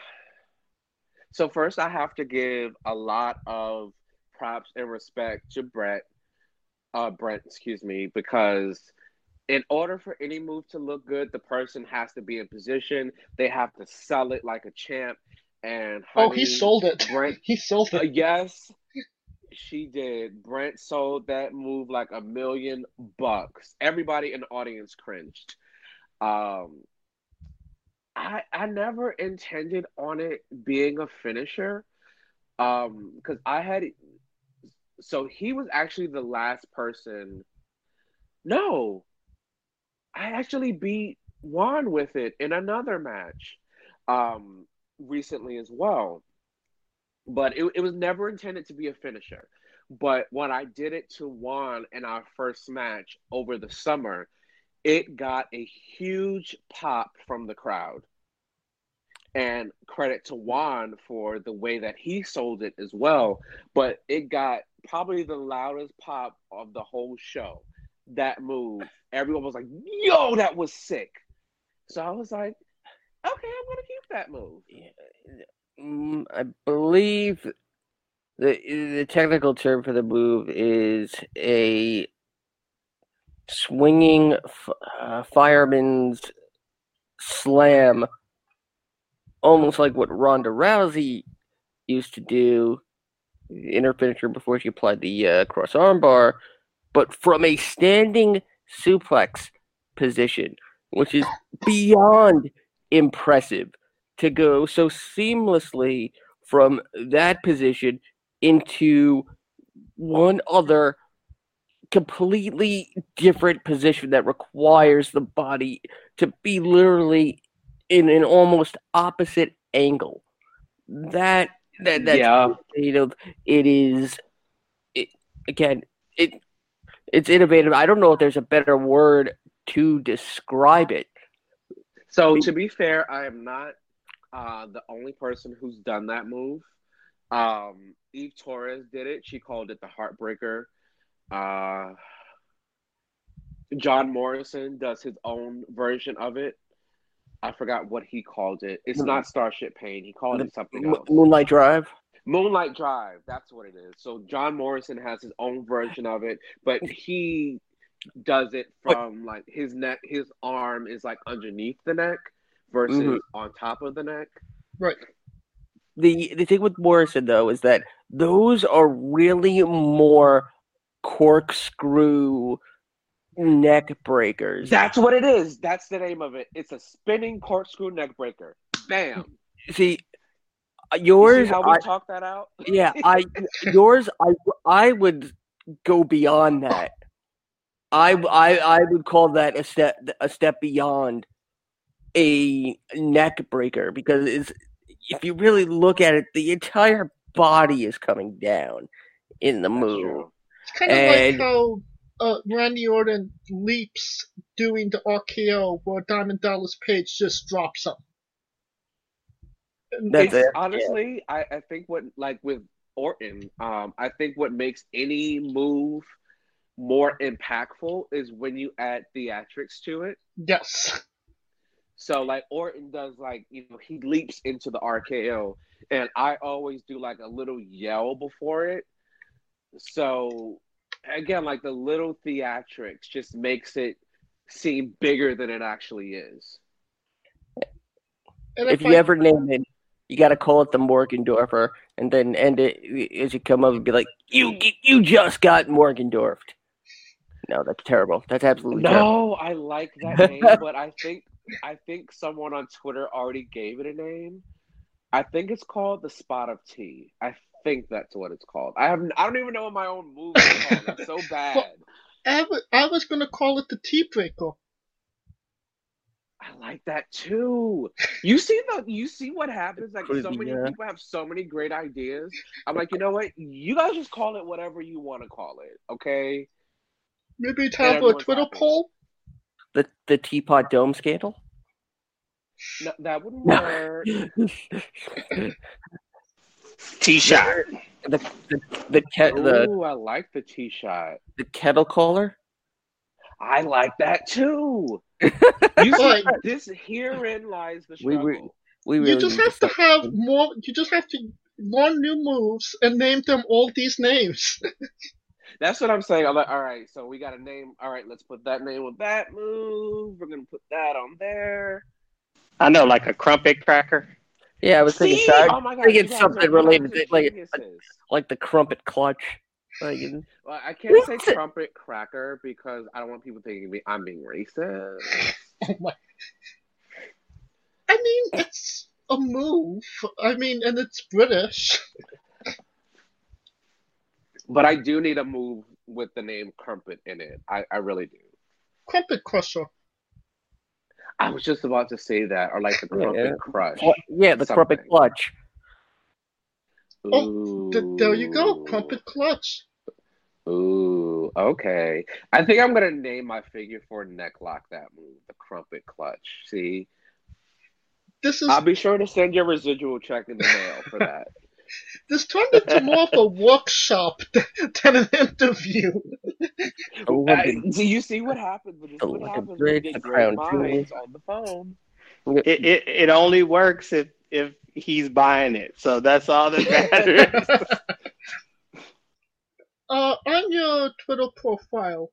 So first, I have to give a lot of props and respect to Brett, uh, Brent, excuse me, because in order for any move to look good, the person has to be in position. They have to sell it like a champ. And Oh, he sold it. Brent, He sold uh, it. yes, she did. Brent sold that move like a million bucks. Everybody in the audience cringed. Um, I I never intended on it being a finisher. Um, because I had so he was actually the last person. No, I actually beat Juan with it in another match, um, recently as well. But it, it was never intended to be a finisher. But when I did it to Juan in our first match over the summer, it got a huge pop from the crowd. And credit to Juan for the way that he sold it as well. But it got probably the loudest pop of the whole show. That move, everyone was like, yo, that was sick. So I was like, okay, I'm to keep that move. Mm, I believe the the technical term for the move is a swinging uh, fireman's slam, almost like what Ronda Rousey used to do in her finisher before she applied the uh, cross armbar, but from a standing suplex position, which is beyond impressive to go so seamlessly from that position into one other completely different position that requires the body to be literally in an almost opposite angle. That that that's Yeah. innovative. It is it, again it it's innovative. I don't know if there's a better word to describe it. So to be fair, I am not uh, the only person who's done that move. Um, Eve Torres did it. She called it the Heartbreaker. Uh, John Morrison does his own version of it. I forgot what he called it. It's not Starship Pain. He called it something else. Moonlight Drive. Moonlight Drive. That's what it is. So John Morrison has his own version of it, but he does it from like his neck. His arm is like underneath the neck versus Mhm. on top of the neck. Right. the the thing with Morrison though is that those are really more corkscrew neck breakers. That's what it is. That's the name of it. It's a spinning corkscrew neck breaker. Bam. See, You yours, see how we I, talk that out? yeah, I yours, I I would go beyond that. I I I would call that a step a step beyond a neck breaker because it's if you really look at it, the entire body is coming down in the That's move. It's kind of like how uh, Randy Orton leaps doing the RKO where Diamond Dallas Page just drops him. And That's It's it. honestly, I, I think what like with Orton, um, I think what makes any move more impactful is when you add theatrics to it. yes. So like Orton does like you know he leaps into the RKO, and I always do like a little yell before it. So again, like the little theatrics just makes it seem bigger than it actually is. And if you I, ever name it, you got to call it the Morgendorffer, and then end it as you come up and be like, "You you just got Morgendorfed." No, that's terrible. That's absolutely terrible. No, I like that name, but I think I think someone on Twitter already gave it a name. I think it's called the Spot of Tea. I think that's what it's called. I have I don't even know what my own movie is called. It's so bad. I, w- I was gonna call it the tea breaker. I like that too. You see the you see what happens? Like so many yeah. people have so many great ideas. I'm like, you know what? You guys just call it whatever you want to call it, okay? Maybe to have a Twitter happy. poll. The the teapot dome scandal. No, that wouldn't work. T shot. the the the, ke- the Ooh, I like the T shot. the kettle caller. I like that too. You see, Right. this herein lies the We struggle. were- We really You just have to start- have more. You just have to learn new moves and name them all these names. That's what I'm saying. I'm like, all right, so we got a name. All right, let's put that name with that move. We're gonna put that on there. I know, like a crumpet cracker. Yeah, I was thinking, See? so- Oh my god, think it's something related to, like- like the crumpet clutch. Like, Well, I can't say trumpet cracker because I don't want people thinking me I'm being racist. oh my! I mean, it's a move. I mean, and it's British. But I do need a move with the name crumpet in it. I, I really do. Crumpet crusher. I was just about to say that, or like the Yeah, crumpet yeah. crush. Cl- yeah, the crumpet Something. clutch. Oh, Th- there you go, Ooh. crumpet clutch. Ooh, okay. I think I'm gonna name my figure four neck lock that move, the crumpet clutch. See, This is I'll be sure to send your residual check in the mail for that. this turned into more of a workshop than an interview. Oh, Uh, do you see what happens? This is The what like a happens when bridge, you get great minds on the phone. It, it it only works if if he's buying it. So that's all that matters. uh, on your Twitter profile,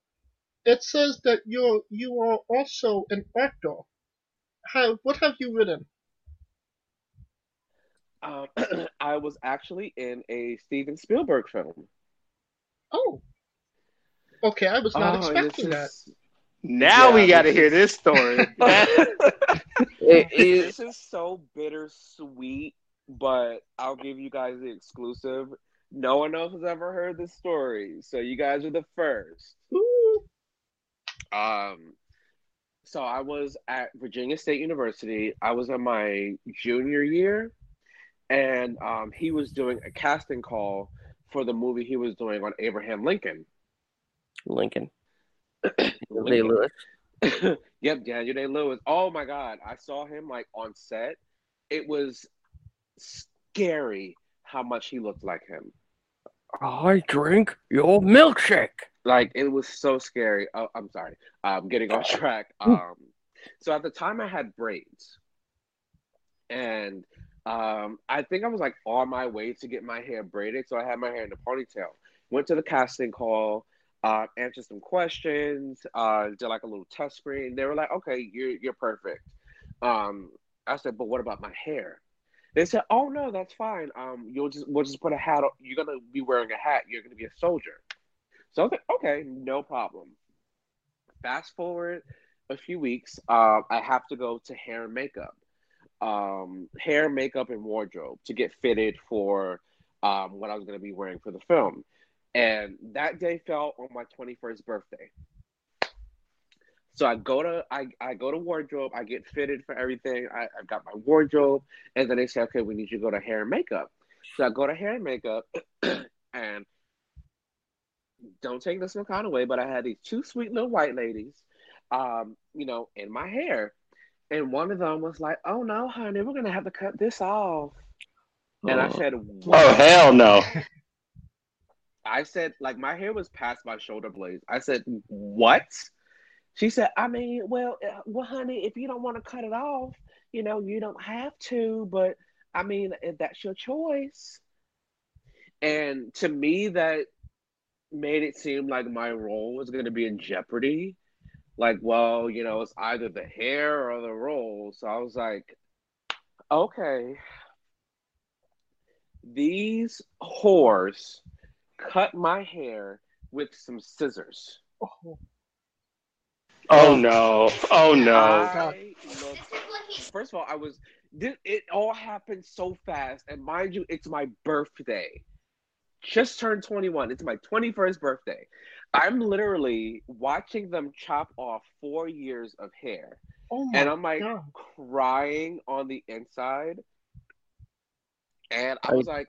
it says that you're you are also an actor. How, what have you written? Um, I was actually in a Steven Spielberg film. Oh, okay. I was not Oh, expecting that. this is- now Yeah, we got to hear this story. It- it- this is so bittersweet, but I'll give you guys the exclusive. No one else has ever heard this story, so you guys are the first. Ooh. Um, so I was at Virginia State University. I was in my junior year, and um, he was doing a casting call for the movie he was doing on Abraham Lincoln. Lincoln. Day Lewis. yep, Daniel Day Lewis. Oh my God, I saw him like on set. It was scary how much he looked like him. I drink your milkshake. Like it was so scary. Oh, I'm sorry. I'm getting off track. Um, so at the time I had braids, and um, I think I was like on my way to get my hair braided. So I had my hair in a ponytail. Went to the casting call, uh, answered some questions, uh, did like a little test screen. They were like, "Okay, you're you're perfect." Um, I said, "But what about my hair?" They said, "Oh no, that's fine. Um, you'll just we'll just put a hat. on. You're gonna be wearing a hat. You're gonna be a soldier." So I was like, okay, no problem. Fast forward a few weeks, uh, I have to go to hair and makeup, um, hair, makeup, and wardrobe to get fitted for um, what I was going to be wearing for the film. And that day fell on my 21st birthday. So I go to I, I go to wardrobe, I get fitted for everything. I, I got my wardrobe, and then they say, okay, we need you to go to hair and makeup. So I go to hair and makeup, and don't take this one kind of way, but I had these two sweet little white ladies, um, you know, in my hair. And one of them was like, Oh no, honey, we're gonna have to cut this off. And I Oh. said, oh hell no! I said, like my hair was past my shoulder blades. I said, What? She said, I mean, well, uh, well, honey, if you don't want to cut it off, you know, you don't have to, but I mean, if that's your choice. And to me, that made it seem like my role was going to be in jeopardy. Like, well, you know, it's either the hair or the role. So I was like, okay. These whores cut my hair with some scissors. Oh, Oh no! Oh no! Oh, Looked, first of all, I was. This, it all happened so fast, and mind you, it's my birthday. just turned 21. It's my 21st birthday. I'm literally watching them chop off four years of hair. Oh And I'm like god. crying on the inside. And I was like,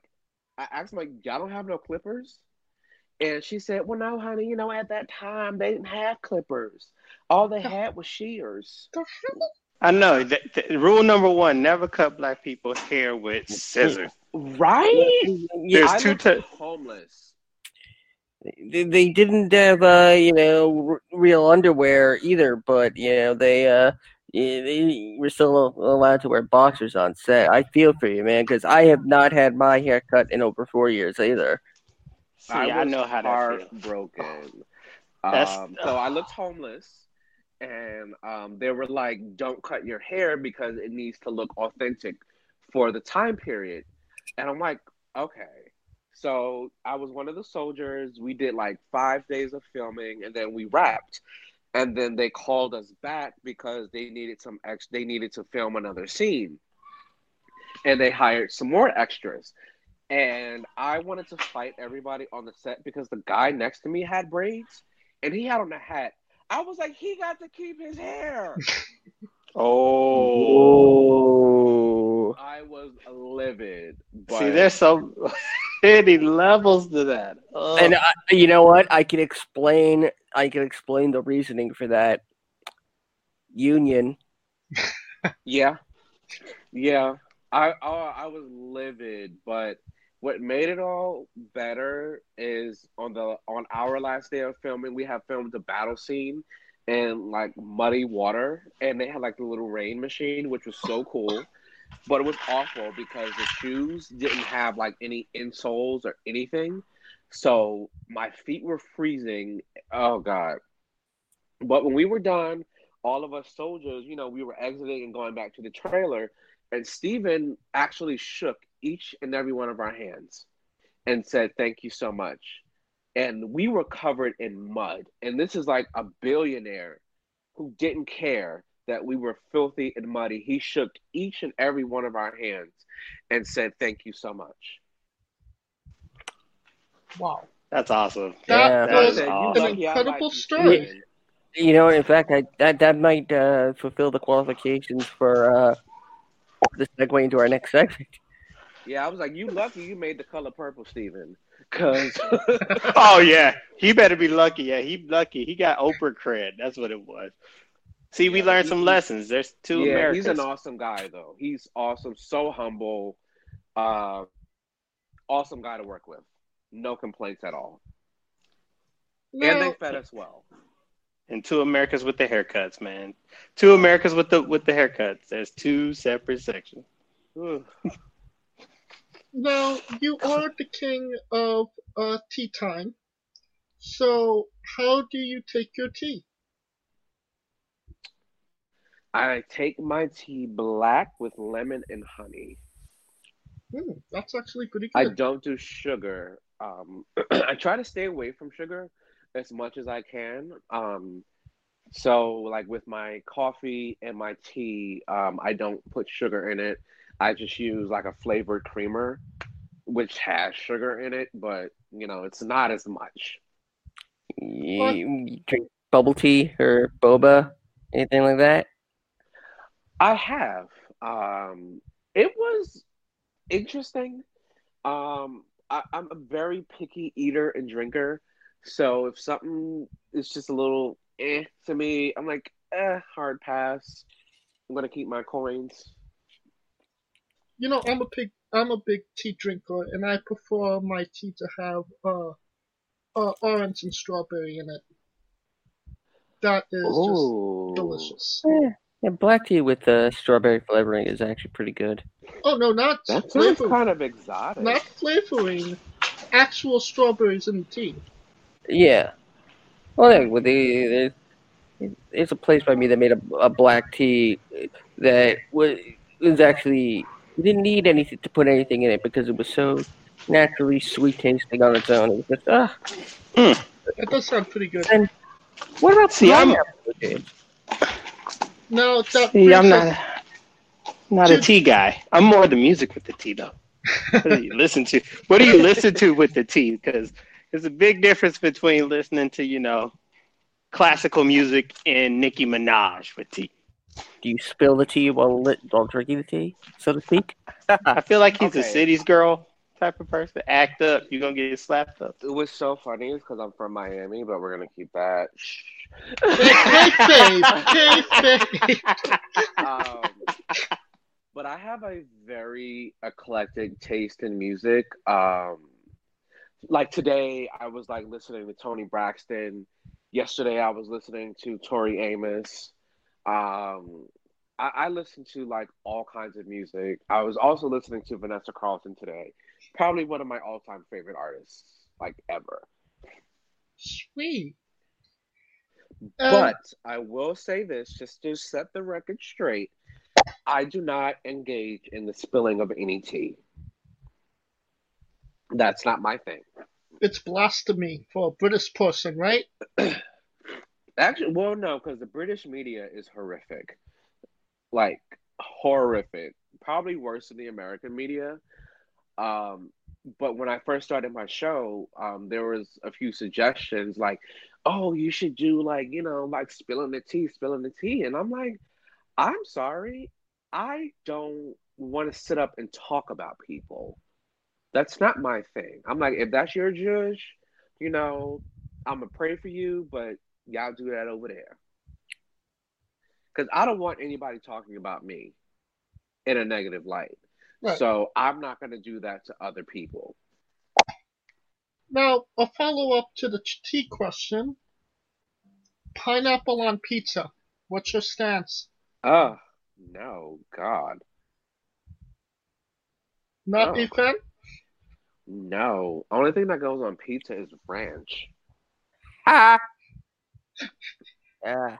I asked like, y'all don't have no clippers? And she said, Well, no, honey, you know, at that time they didn't have clippers. All they had was shears. I know. Th- th- rule number one: never cut black people's hair with scissors. Right? There's I two looked ty- homeless. they, they didn't have uh, you know r- real underwear either, but you know they uh yeah, they were still allowed to wear boxers on set. I feel for you, man, because I have not had my hair cut in over four years either. See, I, I, know how that feels. heartbroken. That's- Um, so I looked homeless, and um, they were like, "Don't cut your hair because it needs to look authentic for the time period." And I'm like, "Okay." So I was one of the soldiers. We did like five days of filming, and then we wrapped. And then they called us back because they needed some ex. They needed to film another scene, and they hired some more extras and I wanted to fight everybody on the set because the guy next to me had braids and he had on a hat. I was like, he got to keep his hair. Oh, I was livid. But see, there's so many levels to that. Oh. And I, you know what? I can explain. I can explain the reasoning for that. Union. yeah, yeah. I I was livid, but what made it all better is on the on our last day of filming, we have filmed the battle scene in like muddy water, and they had like the little rain machine, which was so cool. But it was awful because the shoes didn't have like any insoles or anything, so my feet were freezing. Oh god! But when we were done, all of us soldiers, you know, we were exiting and going back to the trailer, and Steven actually shook each and every one of our hands and said, Thank you so much. And we were covered in mud. And this is like a billionaire who didn't care that we were filthy and muddy. He shook each and every one of our hands and said, Thank you so much. Wow. That's awesome. That Yeah. was awesome. an incredible like story. Steven." You know, in fact, I, that that might uh, fulfill the qualifications for uh, the segue into our next segment. Yeah, I was like, You lucky you made the color purple, Steven. Because Oh yeah, he better be lucky. Yeah, he lucky. He got Oprah cred. That's what it was. See, we Yeah, learned he- some lessons. There's two yeah, Americans. he's an awesome guy though. He's awesome, so humble, uh, awesome guy to work with. No complaints at all, and they fed us well. and two Americas with the haircuts, man. Two Americas with the with the haircuts. There's two separate sections. Now you are the king of uh, tea time. So how do you take your tea? I take my tea black with lemon and honey. Hmm, that's actually pretty good. I don't do sugar. Um, I try to stay away from sugar as much as I can. Um, so, like with my coffee and my tea, um, I don't put sugar in it. I just use like a flavored creamer, which has sugar in it, but you know, it's not as much. You, drink bubble tea or boba, anything like that? I have. Um, it was interesting. Um, I, I'm a very picky eater and drinker, so if something is just a little eh to me, I'm like, eh, hard pass. I'm gonna keep my coins. You know, I'm a big I'm a big tea drinker, and I prefer my tea to have uh, uh orange and strawberry in it. That is Ooh. just delicious. Yeah, black tea with uh, strawberry flavoring is actually pretty good. Oh no, not That sounds flavoring, kind of exotic. not flavoring, actual strawberries in the tea. Yeah. Well, yeah, with the there's, there's a place by me that made a, a black tea that was was actually you didn't need anything to put anything in it because it was so naturally sweet tasting on its own. It was just ah. That does sound pretty good. And what about See, I'm- pineapple, James? Now that See, I'm brings not us- not a tea guy. I'm more the music with the tea though. What do you listen to? What do you listen to with the tea? Because there's a big difference between listening to, you know, classical music and Nicki Minaj with tea. Do you spill the tea while lit, while drinking the tea, so to speak? I feel like he's a Okay. city's girl type of person. Act up, you're gonna get slapped up. It was so funny because I'm from Miami, but we're gonna keep that. Shh. Kayfabe, kayfabe. um, but I have a very eclectic taste in music. Um, like today, I was like listening to Toni Braxton. Yesterday, I was listening to Tori Amos. Um, I, I listen to like all kinds of music. I was also listening to Vanessa Carlton today. Probably one of my all-time favorite artists, like ever. Sweet. Um, But I will say this just to set the record straight. I do not engage in the spilling of any tea. That's not my thing. it's blasphemy for a British person, right? Actually, well, no, because the British media is horrific. Like, horrific. Probably worse than the American media. Um, but when I first started my show, um, there was a few suggestions like, oh, you should do like, you know, like spilling the tea, spilling the tea. And I'm like, I'm sorry. I don't want to sit up and talk about people. That's not my thing. I'm like, if that's your judge, you know, I'm to pray for you, but y'all do that over there. Because I don't want anybody talking about me in a negative light. Right. So I'm not going to do that to other people. Now, a follow up to the tea question pineapple on pizza. What's your stance? Oh, no, God. Not No. a fan? No. Only thing that goes on pizza is ranch. Ah. Yeah.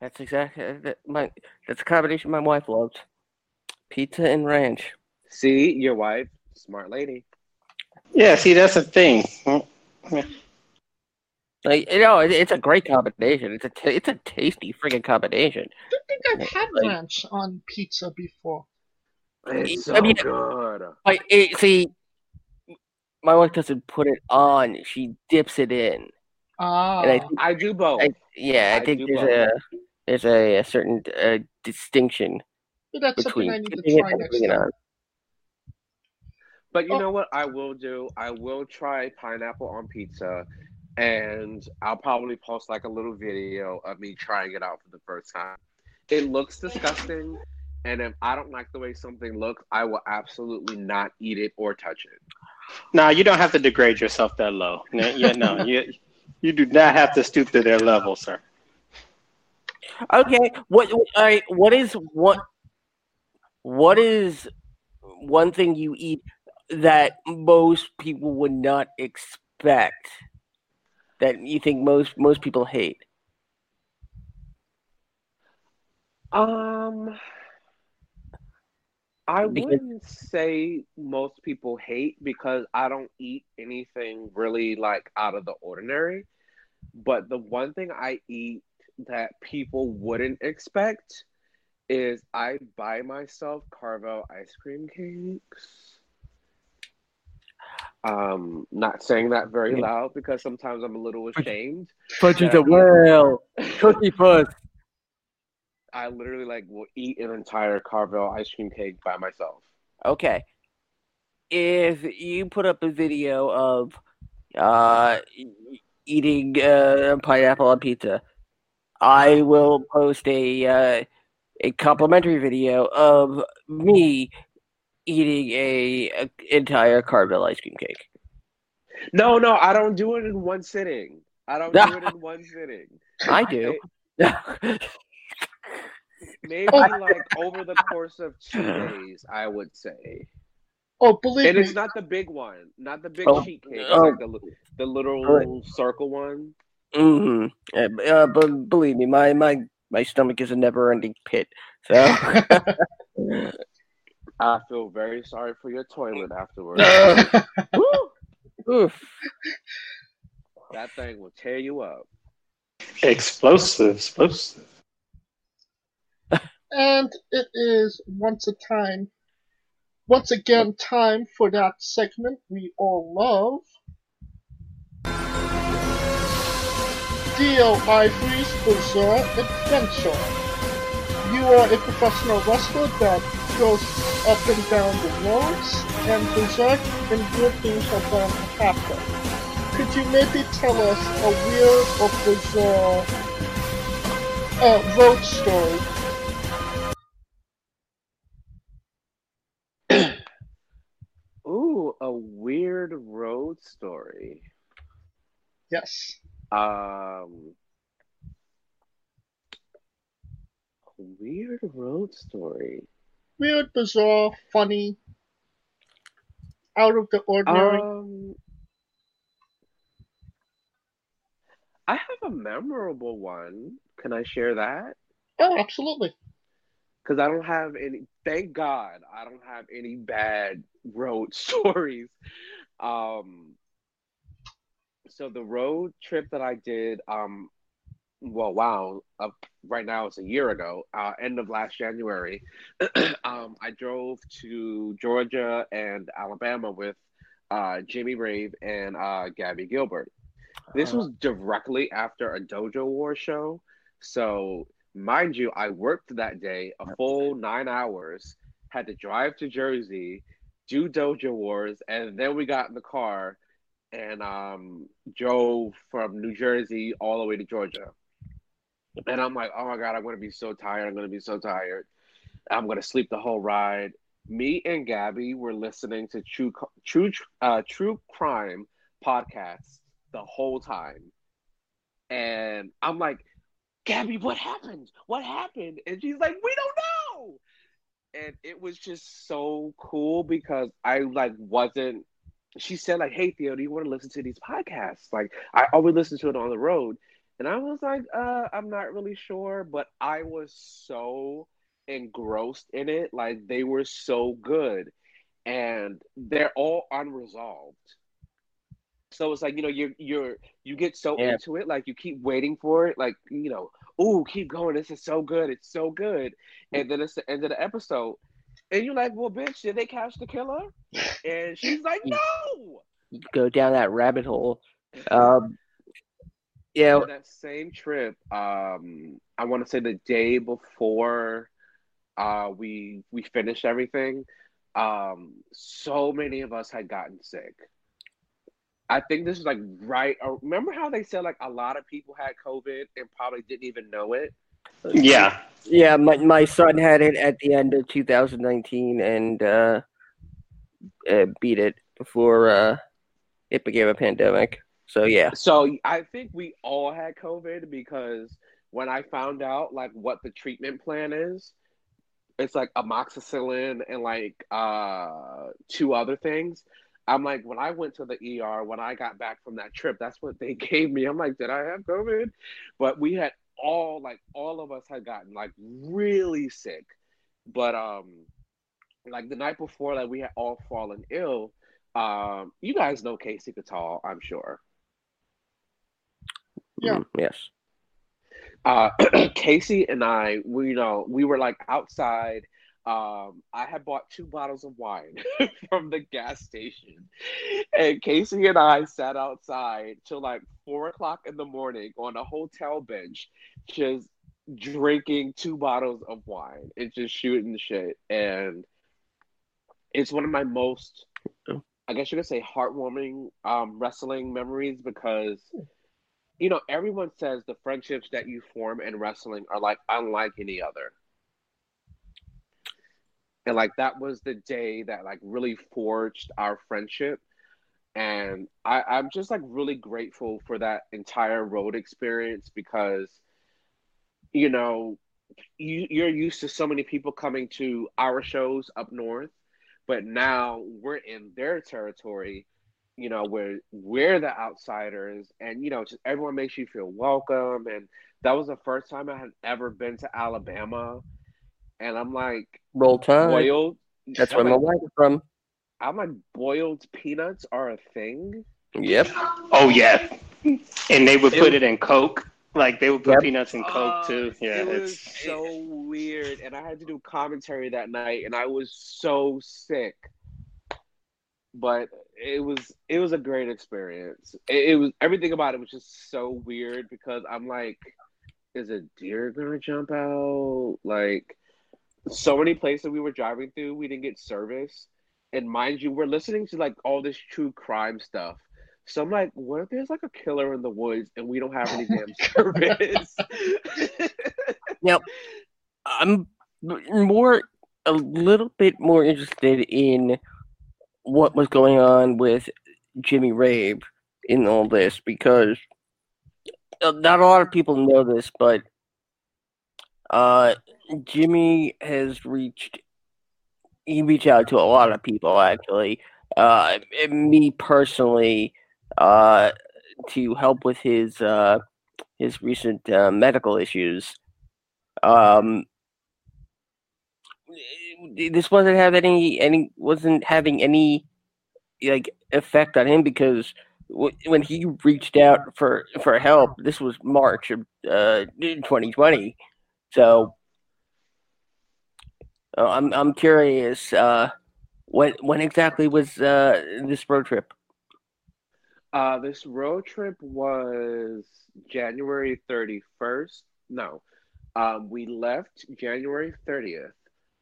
That's exactly that, my. That's a combination my wife loves. Pizza and ranch. See, your wife, smart lady. Yeah, see, that's the thing. Like you know, it, it's a great combination. It's a it's a tasty freaking combination. I don't think I've had Like- ranch on pizza before. It's so I mean- good. Like it, see, my wife doesn't put it on; she dips it in. Ah, And I think, I do both. I, yeah, I, I think there's both. a there's a, a certain uh, distinction that's something I need to try next time. on. But you Oh. know what I will do? I will try pineapple on pizza, and I'll probably post like a little video of me trying it out for the first time. It looks disgusting, and if I don't like the way something looks, I will absolutely not eat it or touch it. Nah, you don't have to degrade yourself that low. No, yeah, no, you you do not have to stoop to their level, sir. Okay, what all right, what is what what is one thing you eat that most people would not expect that you think most most people hate? Um, I Because- wouldn't say most people hate because I don't eat anything really like out of the ordinary. But the one thing I eat that people wouldn't expect is I buy myself Carvel ice cream cakes. Um, not saying that very Yeah. loud because sometimes I'm a little ashamed. Punches Yeah. a whale, cookie puss. I literally like will eat an entire Carvel ice cream cake by myself. Okay. If you put up a video of uh, eating uh, pineapple on pizza, I will post a uh, a complimentary video of me eating a, a entire Carvel ice cream cake. No, no, I don't do it in one sitting. I don't do it in one sitting. I do. Maybe like over the course of two days, I would say. oh, believe me. And me, it's not the big one, not the big Oh, sheet cake, oh. like the, the little circle one. Mm-hmm. Uh, but believe me, my, my, my stomach is a never-ending pit. So I feel very sorry for your toilet afterwards. Oof. That thing will tear you up. Explosive, explosive. and it is once a time Once again, time for that segment we all love. D.L. Ivory's Bizarre Adventure. You are a professional wrestler that goes up and down the roads, and bizarre and good things are bound to happen. Could you maybe tell us a weird or bizarre uh, road story? Ooh, a weird road story. Yes. Um, weird road story. Weird, bizarre, funny, out of the ordinary. Um, I have a memorable one. Can I share that? oh, absolutely. Because I don't have any. Thank God, I don't have any bad road stories. Um, so the road trip that I did, um, well, wow, uh, right now it's a year ago, uh, end of last January. um, I drove to Georgia and Alabama with uh, Jimmy Rave and uh, Gabby Gilbert. This was directly after a Dojo War show. So, mind you, I worked that day a full nine hours, had to drive to Jersey, do Dojo Wars, and then we got in the car and um, from New Jersey all the way to Georgia. And I'm like, oh my God, I'm going to be so tired. I'm going to be so tired. I'm going to sleep the whole ride. Me and Gabby were listening to true, true, uh, true crime podcasts the whole time. And I'm like, Gabby, what happened? What happened? And she's like, we don't know. And it was just so cool because I like wasn't she said like, "Hey Theo, do you want to listen to these podcasts?" Like I always listen to it on the road, and I was like, uh, "I'm not really sure," but I was so engrossed in it. Like they were so good, and they're all unresolved. So it's like you know you're you're you get so Yeah. into it, like you keep waiting for it, like you know, oh, keep going. This is so good. It's so good, and then it's the end of the episode. And you're like, well, bitch, did they catch the killer? And she's like, no. You go down that rabbit hole. Um, yeah, On that same trip, um, I want to say the day before uh, we we finished everything, um, so many of us had gotten sick. I think this is like right. uh, Remember how they said like a lot of people had COVID and probably didn't even know it. Yeah. yeah. My my son had it at the end of 2019 and uh, uh, beat it before uh, it became a pandemic. So yeah, So I think we all had COVID because when I found out like what the treatment plan is, it's like amoxicillin and like uh two other things. I'm like when I went to the ER when I got back from that trip, that's what they gave me. I'm like, did I have COVID? But we had all like all of us had gotten like really sick. But um like the night before like we had all fallen ill. Um you guys know Casey Katal, I'm sure. Yeah. Mm, yes. uh Casey and I, we you know, we were like outside. Um, I had bought two bottles of wine from the gas station, and Casey and I sat outside till like four o'clock in the morning on a hotel bench, just drinking two bottles of wine and just shooting shit. And it's one of my most, I guess you could say, heartwarming um, wrestling memories because you know, everyone says the friendships that you form in wrestling are like unlike any other. And like that was the day that like really forged our friendship. And I, I'm just like really grateful for that entire road experience because, you know, you, you're used to so many people coming to our shows up north, but now we're in their territory you know, where we're the outsiders and, you know, just everyone makes you feel welcome. And that was the first time I had ever been to Alabama. And I'm like, Roll Tide. boiled. That's I'm where my like, wife is from. I'm like, boiled peanuts are a thing. Yep. Oh yeah. And they would It put was- it in Coke. Like they would put Yep. peanuts in Coke too. Uh, Yeah, it was it's so weird, and I had to do commentary that night, and I was so sick. But it was it was a great experience. It, it was everything about it was just so weird because I'm like, is a deer gonna jump out? Like, so many places we were driving through, we didn't get service, and mind you, we're listening to like all this true crime stuff. So I'm like, what if there's like a killer in the woods and we don't have any damn service? Now, I'm more a little bit more interested in what was going on with Jimmy Rave in all this because uh, not a lot of people know this, but uh, Jimmy has reached he reached out to a lot of people actually. Uh, me personally, uh, to help with his uh, his recent uh, medical issues. Um, this wasn't have any any wasn't having any like effect on him because when he reached out for for help, this was March of uh, 2020. So uh, I'm I'm curious. Uh, when when exactly was uh, this road trip? Uh, this road trip was January 31st. No, um, we left January 30th.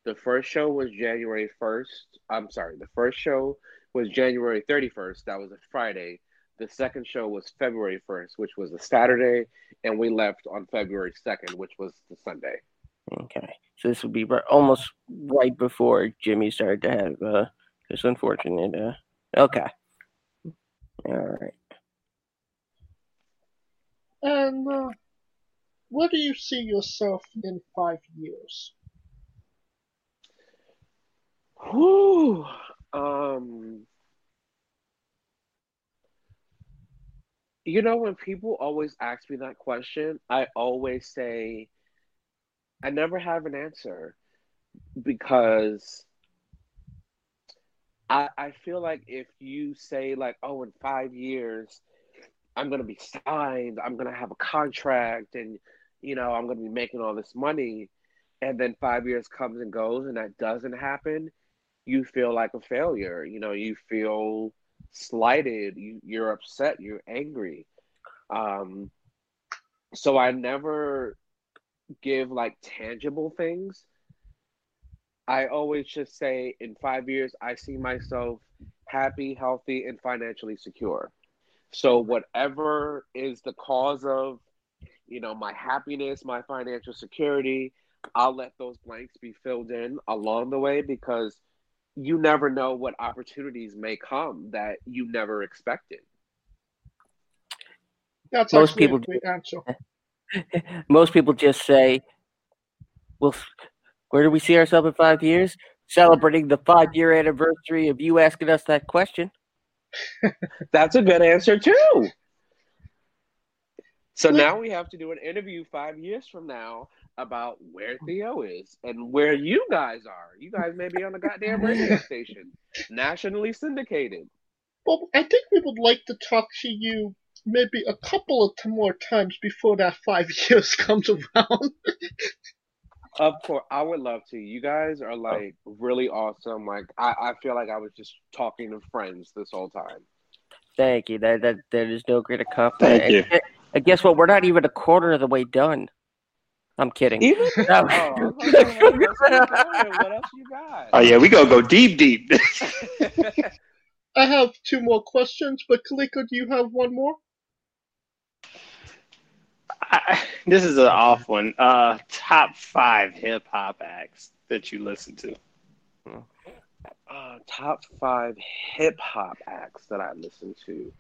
The first show was January 1st. I'm sorry, the first show was January 31st. That was a Friday. The second show was February 1st, which was a Saturday, and we left on February 2nd, which was the Sunday. Okay, so this would be almost right before Jimmy started to have uh, this unfortunate. Uh, okay, all right. And uh, where do you see yourself in five years? Whew. Um, you know, when people always ask me that question, I always say, I never have an answer because I, I feel like if you say, like, oh, in five years, I'm to be signed, I'm to have a contract, and, you know, I'm to be making all this money, and then five years comes and goes and that doesn't happen, you feel like a failure. You know, you feel slighted, you, you're upset, you're angry. Um, so I never give like tangible things. I always just say in five years, I see myself happy, healthy, and financially secure. So whatever is the cause of, you know, my happiness, my financial security, I'll let those blanks be filled in along the way because you never know what opportunities may come that you never expected. That's Most people a great answer. Most people just say, "Well, where do we see ourselves in five years?" Celebrating the five-year anniversary of you asking us that question. That's a good answer too. So now we have to do an interview five years from now about where Theo is and where you guys are. You guys may be on a goddamn radio station, nationally syndicated. Well, I think we would like to talk to you maybe a couple of t- more times before that five years comes around. Of course, I would love to. You guys are oh. like really awesome. Like I, I feel like I was just talking to friends this whole time. Thank you. That that that is no greater compliment. Thank you. And, and guess what? We're not even a quarter of the way done. I'm kidding. Even No. oh, like, let's keep going. what else you got? oh yeah, we gonna go deep, deep. I have two more questions, but Kaliko, do you have one more? I, this is an off one. Uh, top five hip hop acts that you listen to. uh, top five hip hop acts that I listen to.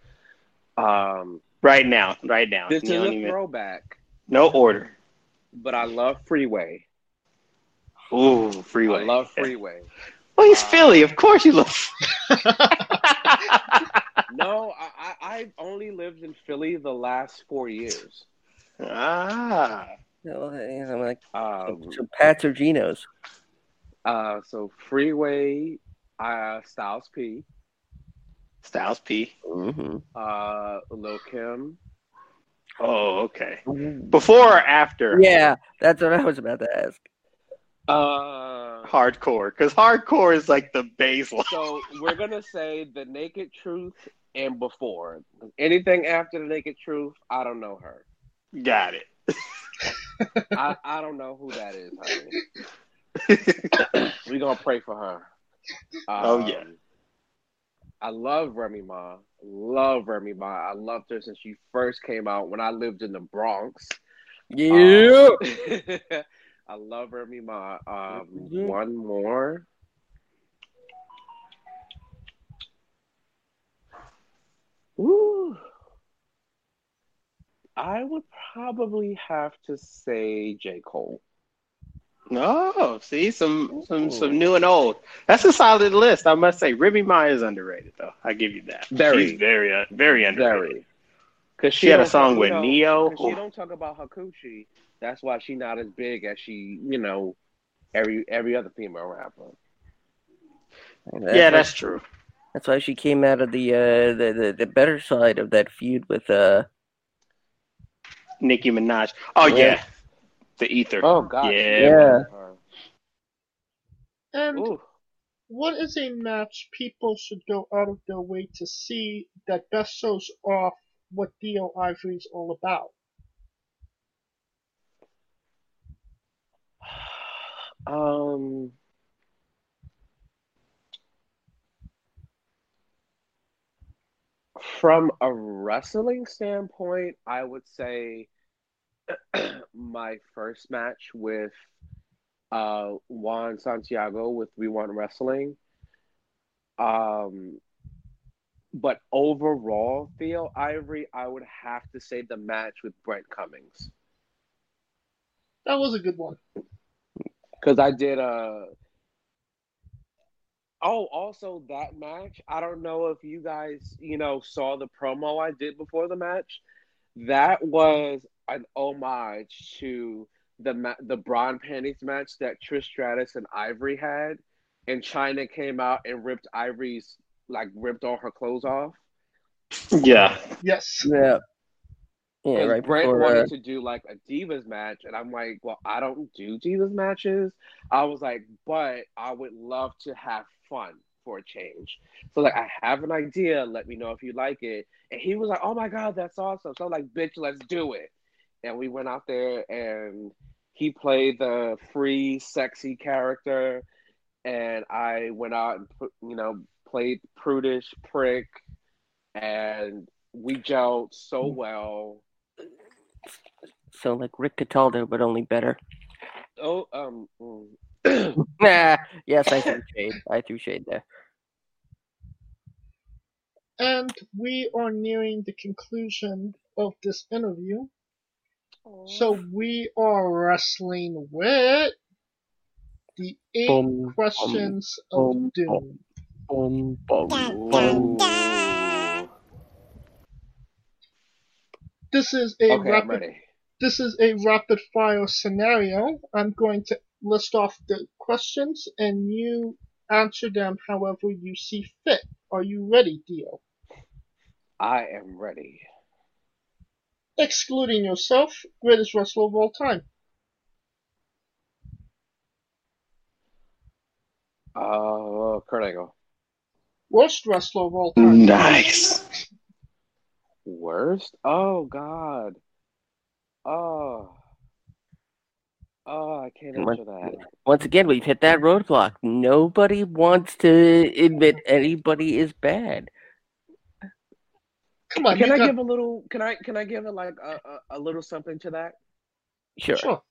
Um, Right now, right now. this You is a even- throwback, no order. but I love Freeway. Ooh, freeway. I love Freeway. Well, he's Uh, Philly. Of course, you love. no, I, I I've only lived in Philly the last four years. ah, No, I'm like Um, some Pats or Genos. uh, so Freeway, uh, Styles P, Styles P. Mm-hmm. uh, Lil Kim, Oh, okay. Before or after? Yeah, that's what I was about to ask. Uh, Hardcore, because hardcore is like the baseline. so we're gonna say the naked truth and before. Anything after the naked truth, I don't know her. Got it. I, I don't know who that is, honey. We're gonna pray for her. Oh, yeah. Um, I love Remy Ma. Love Remy Ma. I loved her since she first came out when I lived in the Bronx. Yeah. Um, I love Remy Ma. Um, Mhm. one more. Ooh. I would probably have to say J. Cole. Oh, see some some some new and old. That's a solid list, I must say. Remy Ma is underrated, though. I give you that. Very. She's very uh, very underrated. Very. Because She had a song with you know, Ne-Yo. 'cause She don't talk about her coochie. That's why she's not as big as she, you know, every every other female rapper. That's yeah, why- that's true. That's why she came out of the uh the, the, the better side of that feud with uh Nicki Minaj. Oh Yeah. yeah, the ether. Oh God. Yeah. Yeah. And Ooh. what is a match people should go out of their way to see that best shows off what Dio Ivory is all about? Um. From a wrestling standpoint, I would say my first match with uh, Juan Santiago with We Want Wrestling. Um, but overall, Theo Ivory, I would have to say the match with Brent Cummings. That was a good one. Because I did a. Oh, also that match. I don't know if you guys, you know, saw the promo I did before the match. That was an homage to the ma- the bra and panties match that Trish Stratus and Ivory had, and Chyna came out and ripped Ivory's like ripped all her clothes off. Yeah. Yes. yeah yeah And right Brent before wanted uh, to do like a Divas match, and I'm like, well, I don't do Divas matches. I was like, but I would love to have fun for a change. So like, I have an idea. Let me know if you like it. And he was like, oh my god, that's awesome. So I'm like, bitch, let's do it. And we went out there, and he played the free, sexy character, and I went out and put, you know, played prudish prick, and we gelled so well. so like Rick Cataldo but only better. Oh, um, mm. Nah, yes, I threw shade. I threw shade there. And we are nearing the conclusion of this interview. Oh. So we are wrestling with the eight Boom, questions boom, of doom. boom, boom. This is a okay, rapid this is a rapid fire scenario. I'm going to list off the questions and you answer them however you see fit. Are you ready, Dio? I am ready. Excluding yourself, greatest wrestler of all time. Uh, Kurt Angle. Worst wrestler of all time. Nice. Worst? Oh God. Oh. Oh, I can't What? answer that. Once again, we've hit that roadblock. Nobody wants to admit anybody is bad. Come on, Can I got- give a little? Can I? Can I give it like a, a, a little something to that? Sure. Sure.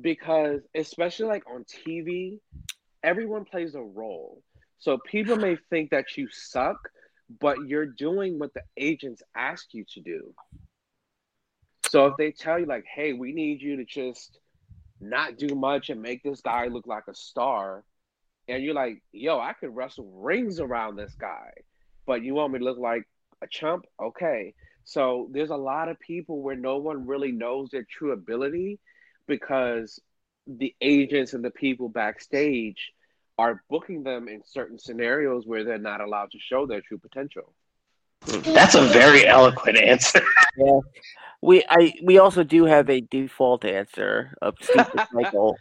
because especially like on TV, everyone plays a role. So people may think that you suck, but you're doing what the agents ask you to do. So if they tell you like, "Hey, we need you to just not do much and make this guy look like a star," and you're like, "Yo, I could wrestle rings around this guy," but you want me to look like a chump? Okay. So there's a lot of people where no one really knows their true ability because the agents and the people backstage are booking them in certain scenarios where they're not allowed to show their true potential. That's a very eloquent answer. yeah. we I we also do have a default answer of Steve McMichael.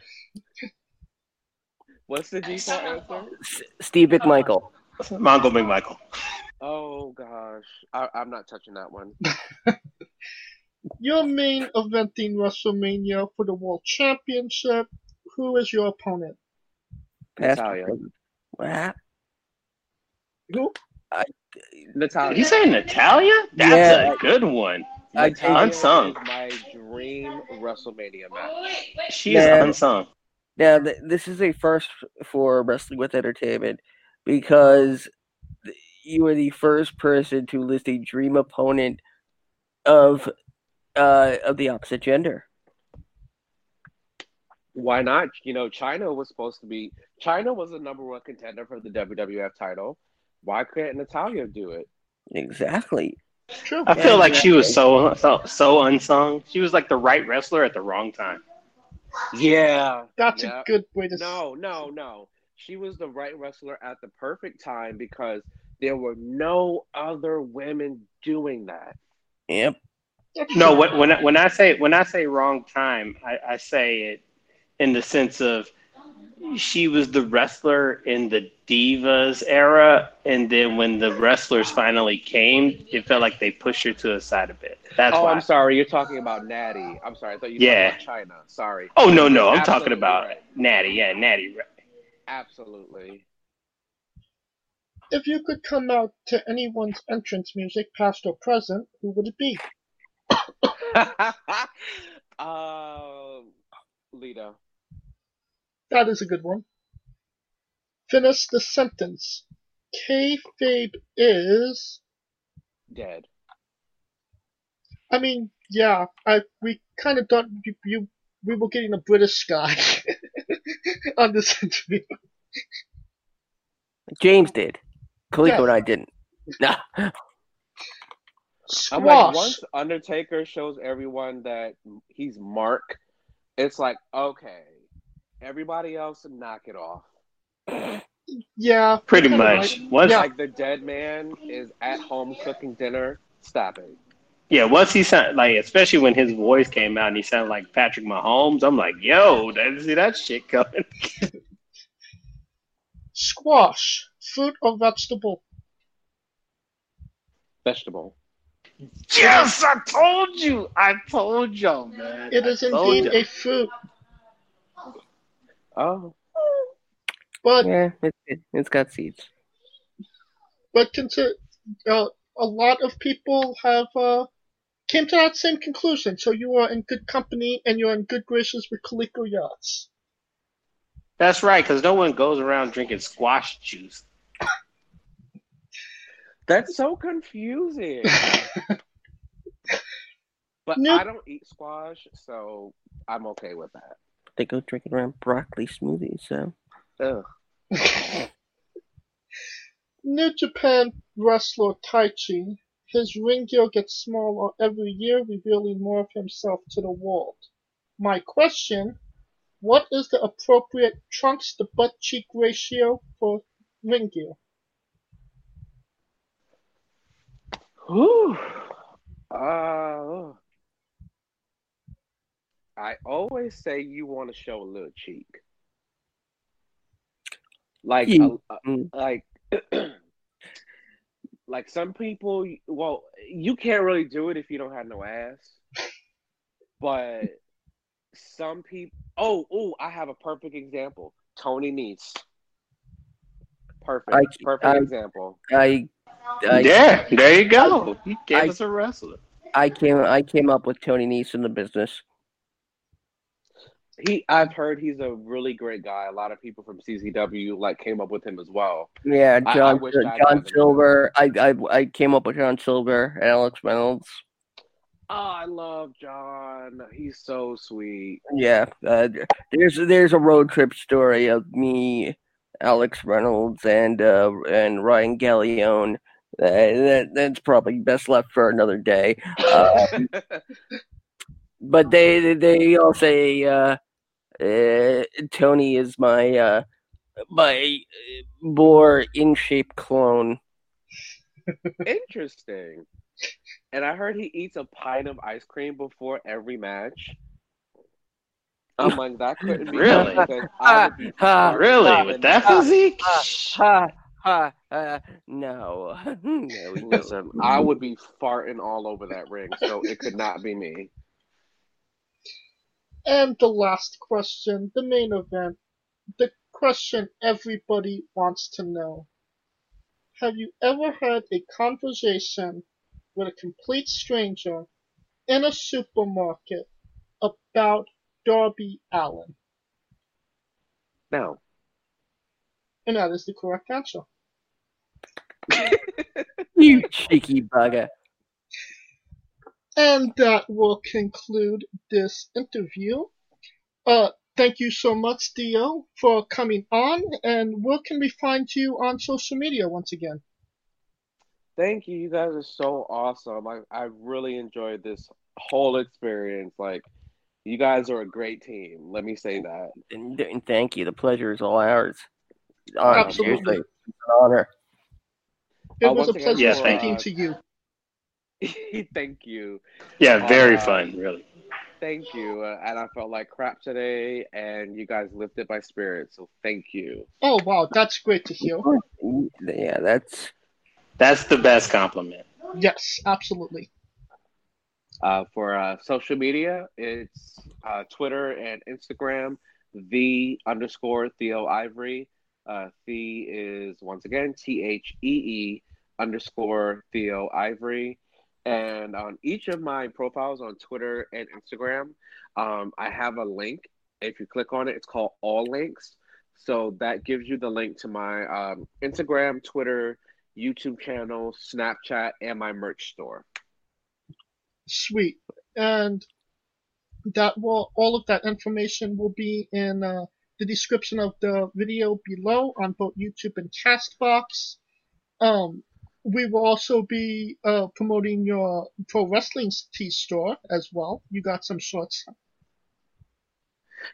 What's the default answer? S- Steve McMichael. Mongo McMichael. Oh gosh, I, I'm not touching that one. Your main eventing WrestleMania for the World Championship. Who is your opponent? Past- Natalya. What? Who? Natalya. Did he say Natalya? That's Yeah. a good one. I Natalya Unsung. my dream WrestleMania match. She's Yeah. unsung. Now, th- this is a first for Wrestling with Entertainment because th- you are the first person to list a dream opponent of uh, of the opposite gender. Why not? You know, Chyna was supposed to be. Chyna was the number one contender for the WWF title. Why couldn't Natalya do it? Exactly. True. I feel like she was so, so so unsung. She was like the right wrestler at the wrong time. Yeah, That's yeah. a good way to. No, no, no. She was the right wrestler at the perfect time because there were no other women doing that. Yep. No, when when I, when I say when I say wrong time, I, I say it in the sense of she was the wrestler in the divas era, and then when the wrestlers finally came, it felt like they pushed her to the side a bit. That's oh, why. I'm sorry. You're talking about Natty. I'm sorry. I thought you were Yeah. talking about Chyna. Sorry. Oh no, no, I'm Absolutely talking about right. Natty. Yeah, Natty. Absolutely. If you could come out to anyone's entrance music, past or present, who would it be? um, Lita. That is a good one. Finish the sentence. Kayfabe is. Dead. I mean, yeah, I we kind of thought you, you we were getting a British guy on this interview. James did. Kaliko Yeah. and I didn't. No. I'm like, once Undertaker shows everyone that he's Mark, it's like, okay, everybody else knock it off. yeah, Pretty much. right. Once, Yeah. Like the dead man is at home cooking dinner. Stop it. yeah, once he sound like, especially when his voice came out and he sounded like Patrick Mahomes, I'm like, yo, didn't see that shit coming. Squash. Fruit or vegetable? Vegetable. Yes, I told you. I told y'all, man. It is indeed a fruit, Oh, but Yeah, it, it, it's got seeds. but consider uh, a lot of people have uh, came to that same conclusion. So you are in good company and you're in good graces with Kaliko Yachts. That's right, because no one goes around drinking squash juice. that's so confusing. but Nope. I don't eat squash, so I'm okay with that. They go drinking around broccoli smoothies, so. Ugh. New Japan wrestler Taichi, his ring gear gets smaller every year, revealing more of himself to the world. My question, what is the appropriate trunks to butt cheek ratio for ring gear? Whew. Uh, I always say you want to show a little cheek. Like, You- a- a- mm. like, like some people. Well, you can't really do it if you don't have no ass. But some people. Oh, oh, I have a perfect example. Tony Nese. Perfect. I- perfect I- example. I, I, yeah, there you go. He gave I- us a wrestler. I came, I came up with Tony Nese in the business. He, I've heard he's a really great guy. A lot of people from CCW like came up with him as well. Yeah, I- I John, John. Silver. I, I, I came up with John Silver and Alex Reynolds. Oh, I love John. He's so sweet. Yeah, uh, there's there's a road trip story of me, Alex Reynolds, and uh, and Ryan Galeone. Uh, that that's probably best left for another day. Um, but they they all say uh, uh, Tony is my uh, my more in shape clone. Interesting. and I heard he eats a pint of ice cream before every match. I'm like, that couldn't be Really? me because I would be farting Really? in With the- that physique? ha ha uh, no no we Listen, I would be farting all over that ring, so it could not be me. And the last question, the main event, the question everybody wants to know. Have you ever had a conversation with a complete stranger in a supermarket about Darby Allin? No. And that is the correct answer. you cheeky bugger. And that will conclude this interview. Uh, thank you so much, Dio, for coming on. And where can we find you on social media once again? Thank you. You guys are so awesome. I, I really enjoyed this whole experience. Like, you guys are a great team. Let me say that. And, and thank you. The pleasure is all ours. Honor, Absolutely. seriously. It's an honor. It Uh, was a once again, pleasure Yes, thank speaking you. to you. Thank you. Yeah, very Uh, fun, really. Thank you. Uh, and I felt like crap today, and you guys lifted my spirit. So thank you. Oh, wow, that's great to hear. Yeah, that's That's the best compliment. Yes, absolutely. Uh, for uh, social media, it's uh, Twitter and Instagram, the underscore Theo Ivory. Uh, the is once again T H E E underscore Theo Ivory. And on each of my profiles on Twitter and Instagram, um, I have a link. If you click on it, it's called All Links. So that gives you the link to my um, Instagram, Twitter, YouTube channel, Snapchat, and my merch store. Sweet. And that will all of that information will be in uh, the description of the video below on both YouTube and Castbox. Um, we will also be uh, promoting your pro wrestling tee store as well. You got some shorts.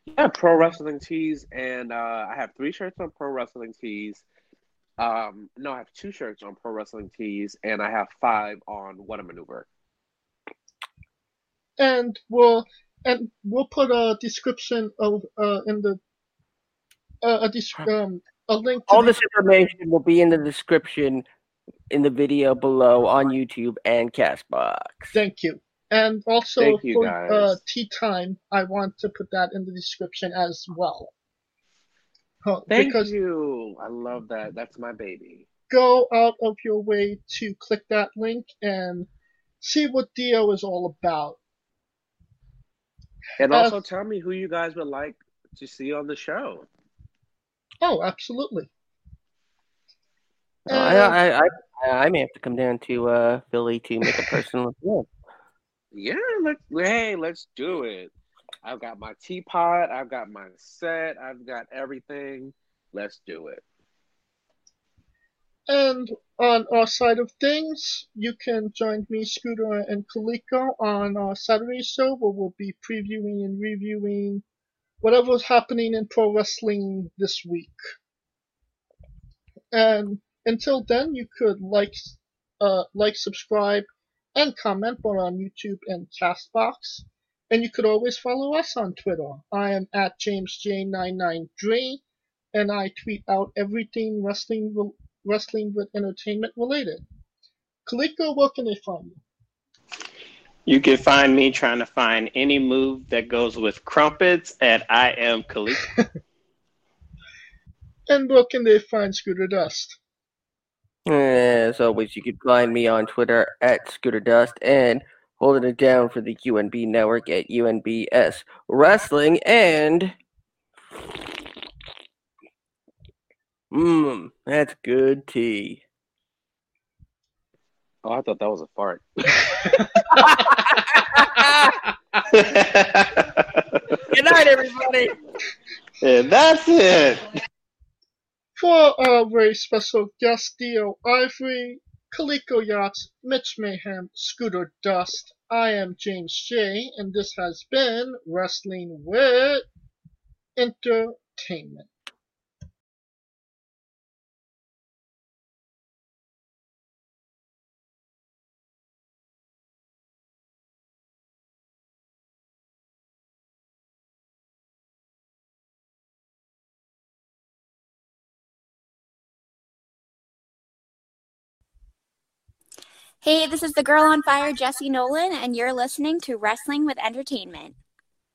Yeah, pro wrestling tees, and uh, I have three shirts on pro wrestling tees. Um, no, I have two shirts on pro wrestling tees, and I have five on What a Maneuver. and we'll and we'll put a description of uh in the uh, a dis- um a link to all the- this information will be in the description in the video below on YouTube and Castbox. Thank you. And also Thank you, for guys. uh, tea time, I want to put that in the description as well. Uh, Thank because you. I love that. That's my baby. go out of your way to click that link and see what Dio is all about. And Uh, also tell me who you guys would like to see on the show. Oh, absolutely. Uh, I, I, I, I may have to come down to uh, Philly to make a personal appearance. Yeah, let's hey, let's do it. I've got my teapot, I've got my set, I've got everything. Let's do it. And on our side of things, you can join me, Scooter, and Kaliko on our Saturday show where we'll be previewing and reviewing whatever's happening in pro wrestling this week. And until then, you could like, uh, like, subscribe, and comment both on YouTube and Castbox. And you could always follow us on Twitter. I am at JamesJ993, and I tweet out everything wrestling wrestling with entertainment related. Kaliko, where can they find you? You can find me trying to find any move that goes with crumpets at I am Coleco. And where can they find Scooter Dust? As always, you can find me on Twitter at Scooter Dust and holding it down for the UNB network at UNBS Wrestling and. Mmm, that's good tea. Oh, I thought that was a fart. Good night, everybody. and that's it. For our very special guest, Dio Ivory, Kaliko Yachts, Mitch Mayhem, Scooter Dust, I am James J, and this has been Wrestling with Entertainment. Hey, this is the girl on fire, Jesse Nolan, and you're listening to Wrestling with Entertainment.